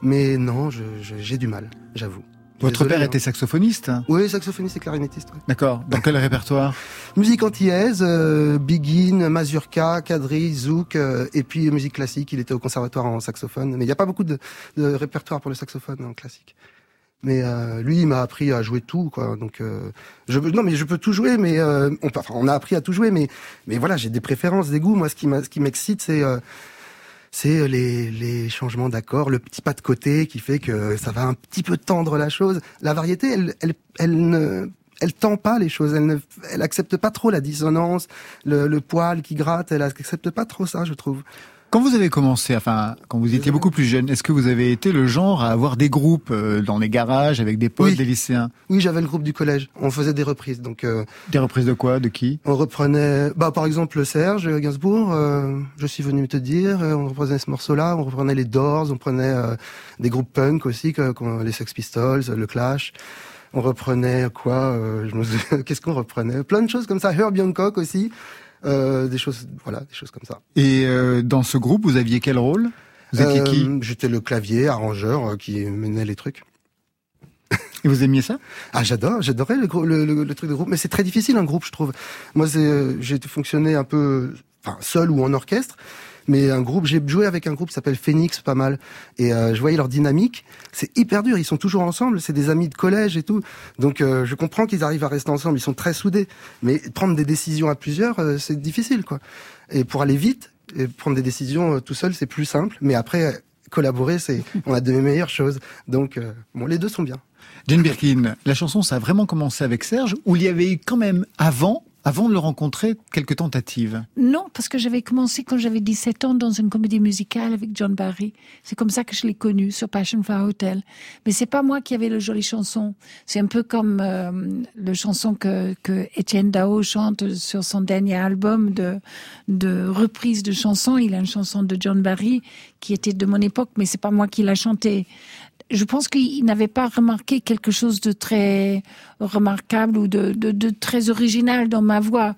mais non, je- je- j'ai du mal, j'avoue.
Votre
Désolé,
père
hein.
était saxophoniste
Oui, saxophoniste et clarinettiste. ouais.
D'accord. Dans quel répertoire?
Musique antillaise, euh, Begin, Mazurka, Kadri, Zouk, euh, et puis musique classique. Il était au conservatoire en saxophone, mais il n'y a pas beaucoup de, de répertoire pour le saxophone en classique. Mais euh, lui, il m'a appris à jouer tout, quoi. Donc, euh, je non, mais je peux tout jouer, mais euh, on, enfin, on a appris à tout jouer, mais mais voilà, j'ai des préférences, des goûts. Moi, ce qui ce qui m'excite, c'est euh, c'est les, les changements d'accords, le petit pas de côté qui fait que ça va un petit peu tendre la chose. La variété, elle, elle, elle ne, elle tend pas les choses. Elle ne, elle accepte pas trop la dissonance, le, le poil qui gratte. Elle accepte pas trop ça, je trouve.
Quand vous avez commencé, enfin, quand vous étiez beaucoup plus jeune, est-ce que vous avez été le genre à avoir des groupes euh, dans les garages avec des potes,
Oui.
des lycéens
Oui, j'avais le groupe du collège. On faisait des reprises, donc. euh,
Des reprises de quoi De qui?
On reprenait, bah par exemple Serge Gainsbourg, euh, je suis venu te dire, euh, on reprenait ce morceau-là, on reprenait les Doors, on prenait euh, des groupes punk aussi, que- comme les Sex Pistols, le Clash. On reprenait quoi euh, je me souviens- Qu'est-ce qu'on reprenait? Plein de choses comme ça. Herbie Hancock aussi, euh, des choses, voilà, des choses comme ça.
Et euh, dans ce groupe, vous aviez quel rôle? Vous étiez
Euh,
qui?
J'étais le clavier arrangeur euh, qui menait les trucs.
Et vous aimiez ça?
Ah, j'adore, j'adorais le, le, le- le truc de groupe, mais c'est très difficile un groupe, je trouve. Moi, j'ai fonctionné un peu, enfin, seul ou en orchestre, mais un groupe, j'ai joué avec un groupe qui s'appelle Phoenix, pas mal, et euh, je voyais leur dynamique. C'est hyper dur, ils sont toujours ensemble, c'est des amis de collège et tout, donc euh, je comprends qu'ils arrivent à rester ensemble, ils sont très soudés, mais prendre des décisions à plusieurs, euh, c'est difficile, quoi. Et pour aller vite, et prendre des décisions euh, tout seul, c'est plus simple, mais après. Collaborer, c'est, on a de meilleures choses. Donc, euh, bon, les deux sont bien.
Jane Birkin, la chanson, ça a vraiment commencé avec Serge, ou il y avait eu quand même avant, avant de le rencontrer, quelques tentatives?
Non, parce que j'avais commencé quand j'avais 17 ans dans une comédie musicale avec John Barry. C'est comme ça que je l'ai connu sur Passion for Hotel. Mais c'est pas moi qui avais le joli chanson. C'est un peu comme euh, le chanson que, que Étienne Dao chante sur son dernier album de, de reprise de chansons. Il a une chanson de John Barry qui était de mon époque, mais c'est pas moi qui l'a chantée. Je pense qu'il n'avait pas remarqué quelque chose de très remarquable ou de, très original dans ma voix.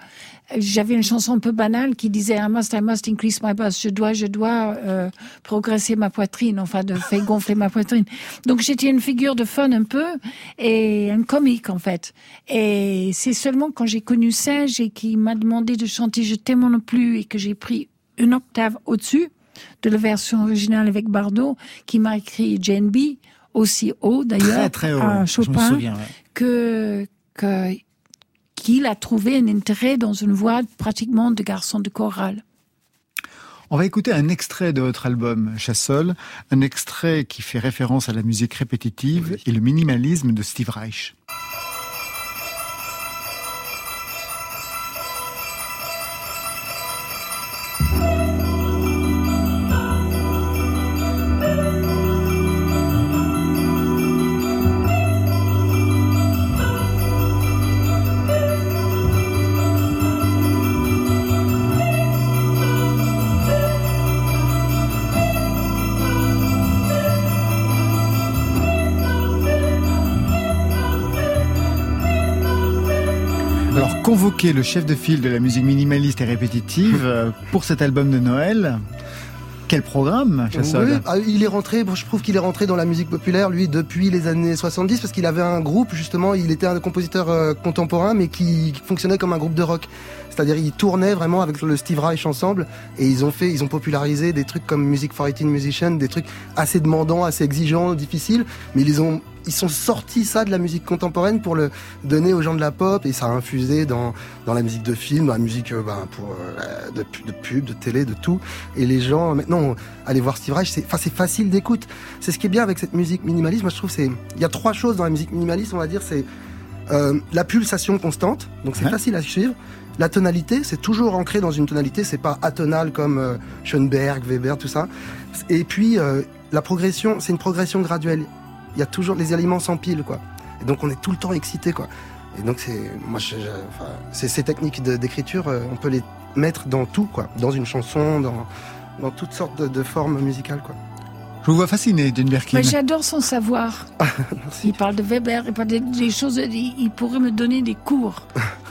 J'avais une chanson un peu banale qui disait I must, I must increase my bass. Je dois, je dois euh, progresser ma poitrine, enfin de faire gonfler ma poitrine. Donc j'étais une figure de fun un peu et un comique en fait. Et c'est seulement quand j'ai connu Serge et qu'il m'a demandé de chanter Je t'aime non plus et que j'ai pris une octave au-dessus de la version originale avec Bardot, qui m'a écrit Jane B, aussi haut d'ailleurs,
Très, très haut,
à
ouais. Je me
Chopin,
souviens, ouais.
que, que qu'il a trouvé un intérêt dans une voix pratiquement de garçon de chorale.
On va écouter un extrait de votre album Chassol, un extrait qui fait référence à la musique répétitive et le minimalisme de Steve Reich. Le chef de file de la musique minimaliste et répétitive euh, pour cet album de Noël, quel programme, Chassol
Oui, ah, il est rentré, bon, je trouve qu'il est rentré dans la musique populaire, lui, depuis les années 70, parce qu'il avait un groupe, justement, il était un compositeur euh, contemporain, mais qui fonctionnait comme un groupe de rock. C'est-à-dire, il tournait vraiment avec le Steve Reich ensemble, et ils ont fait, ils ont popularisé des trucs comme Music for 18 Musicians, des trucs assez demandants, assez exigeants, difficiles, mais ils ont, ils sont sortis ça de la musique contemporaine pour le donner aux gens de la pop, et ça a infusé dans, dans la musique de film, dans la musique euh, ben, pour, euh, de, pu- de pub, de télé, de tout. Et les gens, maintenant, aller voir Steve Reich, c'est, facile d'écoute. C'est ce qui est bien avec cette musique minimaliste. Moi, je trouve, c'est, il y a trois choses dans la musique minimaliste, on va dire, c'est euh, la pulsation constante, donc c'est
Ouais.
facile à suivre. La tonalité, c'est toujours ancré dans une tonalité, c'est pas atonal comme euh, Schoenberg, Weber, tout ça. Et puis euh, la progression, c'est une progression graduelle. Il y a toujours les éléments s'empilent, quoi. Et donc on est tout le temps excité, quoi. Et donc c'est, moi, je- je- enfin, c'est ces techniques d'écriture, euh, on peut les mettre dans tout, quoi, dans une chanson, dans dans toutes sortes de, de formes musicales, quoi.
Je vous vois fasciné, Jane Birkin.
Mais j'adore son savoir. il parle de Weber, il parle des, des choses, il, il pourrait me donner des cours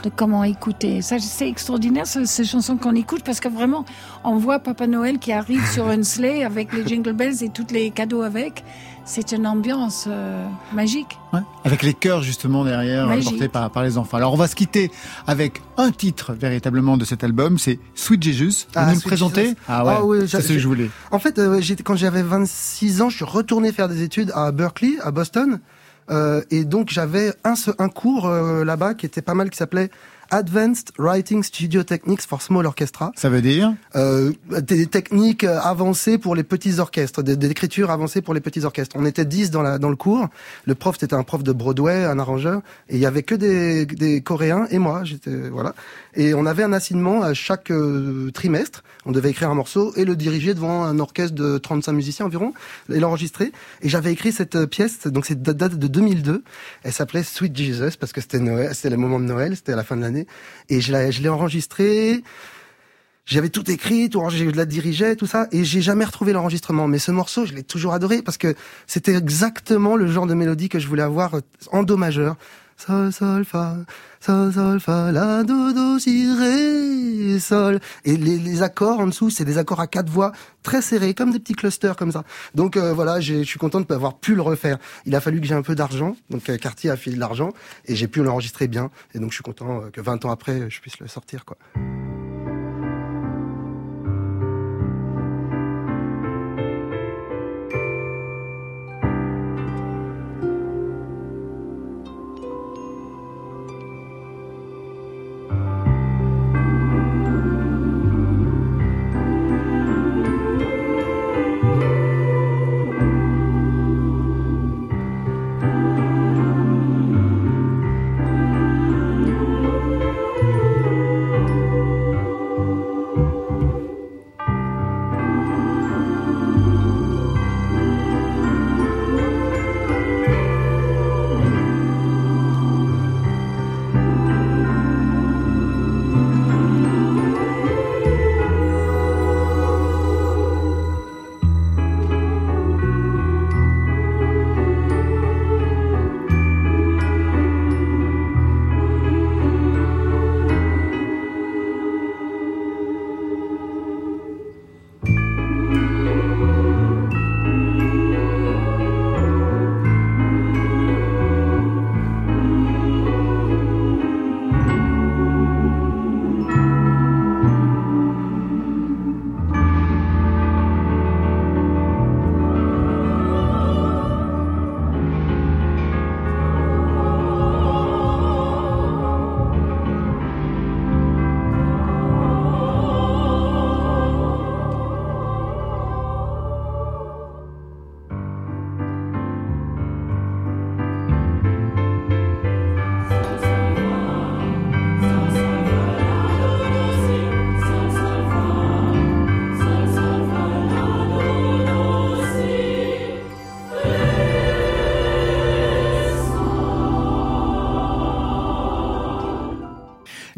de comment écouter. Ça, c'est extraordinaire, ce- ces chansons qu'on écoute, parce que vraiment, on voit Papa Noël qui arrive sur un sleigh avec les jingle bells et tous les cadeaux avec. C'est une ambiance euh, magique.
Ouais, Avec les chœurs justement derrière,
Magique.
portés par, par les enfants. Alors on va se quitter avec un titre véritablement de cet album, c'est Sweet Jesus. Vous
Ah,
nous le présentez
Jesus.
Ah ouais,
oui,
ça
j'a-
c'est ce que je voulais.
En fait, euh, j'étais- quand j'avais 26 ans, je suis retourné faire des études à Berkeley, à Boston. Euh, et donc j'avais un, un cours euh, là-bas qui était pas mal, qui s'appelait Advanced Writing Studio Techniques for Small Orchestra.
Ça veut dire
euh, des techniques euh, avancées pour les petits orchestres, des, des écritures avancées pour les petits orchestres. On était 10 dans, la, dans le cours. Le prof, c'était un prof de Broadway, un arrangeur, et il y avait que des, des Coréens et moi. J'étais voilà. Et on avait un assignement à chaque euh, trimestre. On devait écrire un morceau et le diriger devant un orchestre de 35 musiciens environ et l'enregistrer. Et j'avais écrit cette euh, pièce, donc c'est date date de 2002. Elle s'appelait Sweet Jesus parce que c'était Noël, c'était le moment de Noël, c'était à la fin de l'année. Et je l'ai enregistrée. J'avais tout écrit, tout, je la dirigeais, tout ça, et j'ai jamais retrouvé l'enregistrement. Mais ce morceau, je l'ai toujours adoré parce que c'était exactement le genre de mélodie que je voulais avoir en do majeur. Sol, sol, fa, sol, sol, fa, la, do, do, si, ré, sol. Et les, accords en dessous, c'est des accords à quatre voix, très serrés, comme des petits clusters comme ça. Donc euh, voilà, je suis content de avoir pu le refaire. Il a fallu que j'ai un peu d'argent, donc euh, Cartier a filé de l'argent, et j'ai pu l'enregistrer bien. Et donc je suis content euh, que 20 ans après, je puisse le sortir, quoi.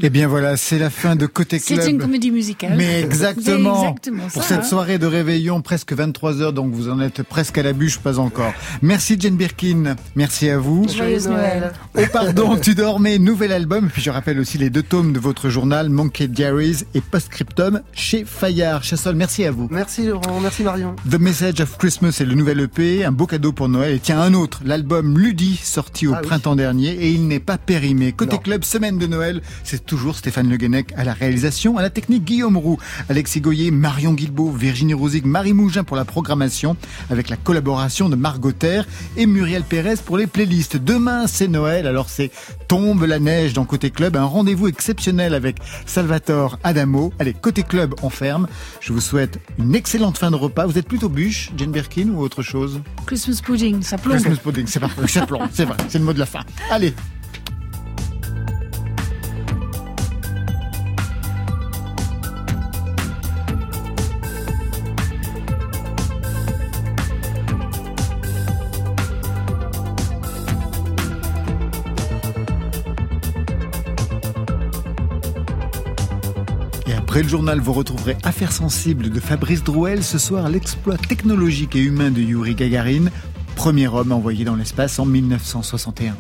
Eh bien voilà, c'est la fin de Côté Club.
C'est une comédie musicale.
Mais exactement.
Exactement
Pour
ça,
cette
hein.
soirée de réveillon, presque 23 heures, donc vous en êtes presque à la bûche, pas encore. Merci Jane Birkin. Merci à vous.
Joyeuse Noël.
Oh pardon, tu dormais, nouvel album. Et puis je rappelle aussi les deux tomes de votre journal, Monkey Diaries et Postscriptum chez Fayard. Chassol, merci à vous.
Merci Laurent, merci Marion.
The Message of Christmas est le nouvel EP, un beau cadeau pour Noël. Et tiens, un autre, l'album Ludi, sorti au
Ah oui.
printemps dernier, et il n'est pas périmé. Côté
Non.
club, semaine de Noël, c'est toujours Stéphane Le Guenec à la réalisation, à la technique Guillaume Roux, Alexis Goyer, Marion Guilbault, Virginie Rosig, Marie Mougin pour la programmation, avec la collaboration de Margot Terre et Muriel Pérez pour les playlists. Demain, c'est Noël, alors c'est Tombe la neige dans Côté Club, un rendez-vous exceptionnel avec Salvatore Adamo. Allez, Côté Club, on ferme. Je vous souhaite une excellente fin de repas. Vous êtes plutôt bûche, Jane Birkin, ou autre chose?
Christmas pudding, ça plombe.
Christmas pudding, c'est parfait, ça plombe, c'est vrai, c'est le mot de la fin. Allez, après le journal, vous retrouverez Affaires sensibles de Fabrice Drouel. Ce soir, l'exploit technologique et humain de Yuri Gagarin, premier homme envoyé dans l'espace en 1961.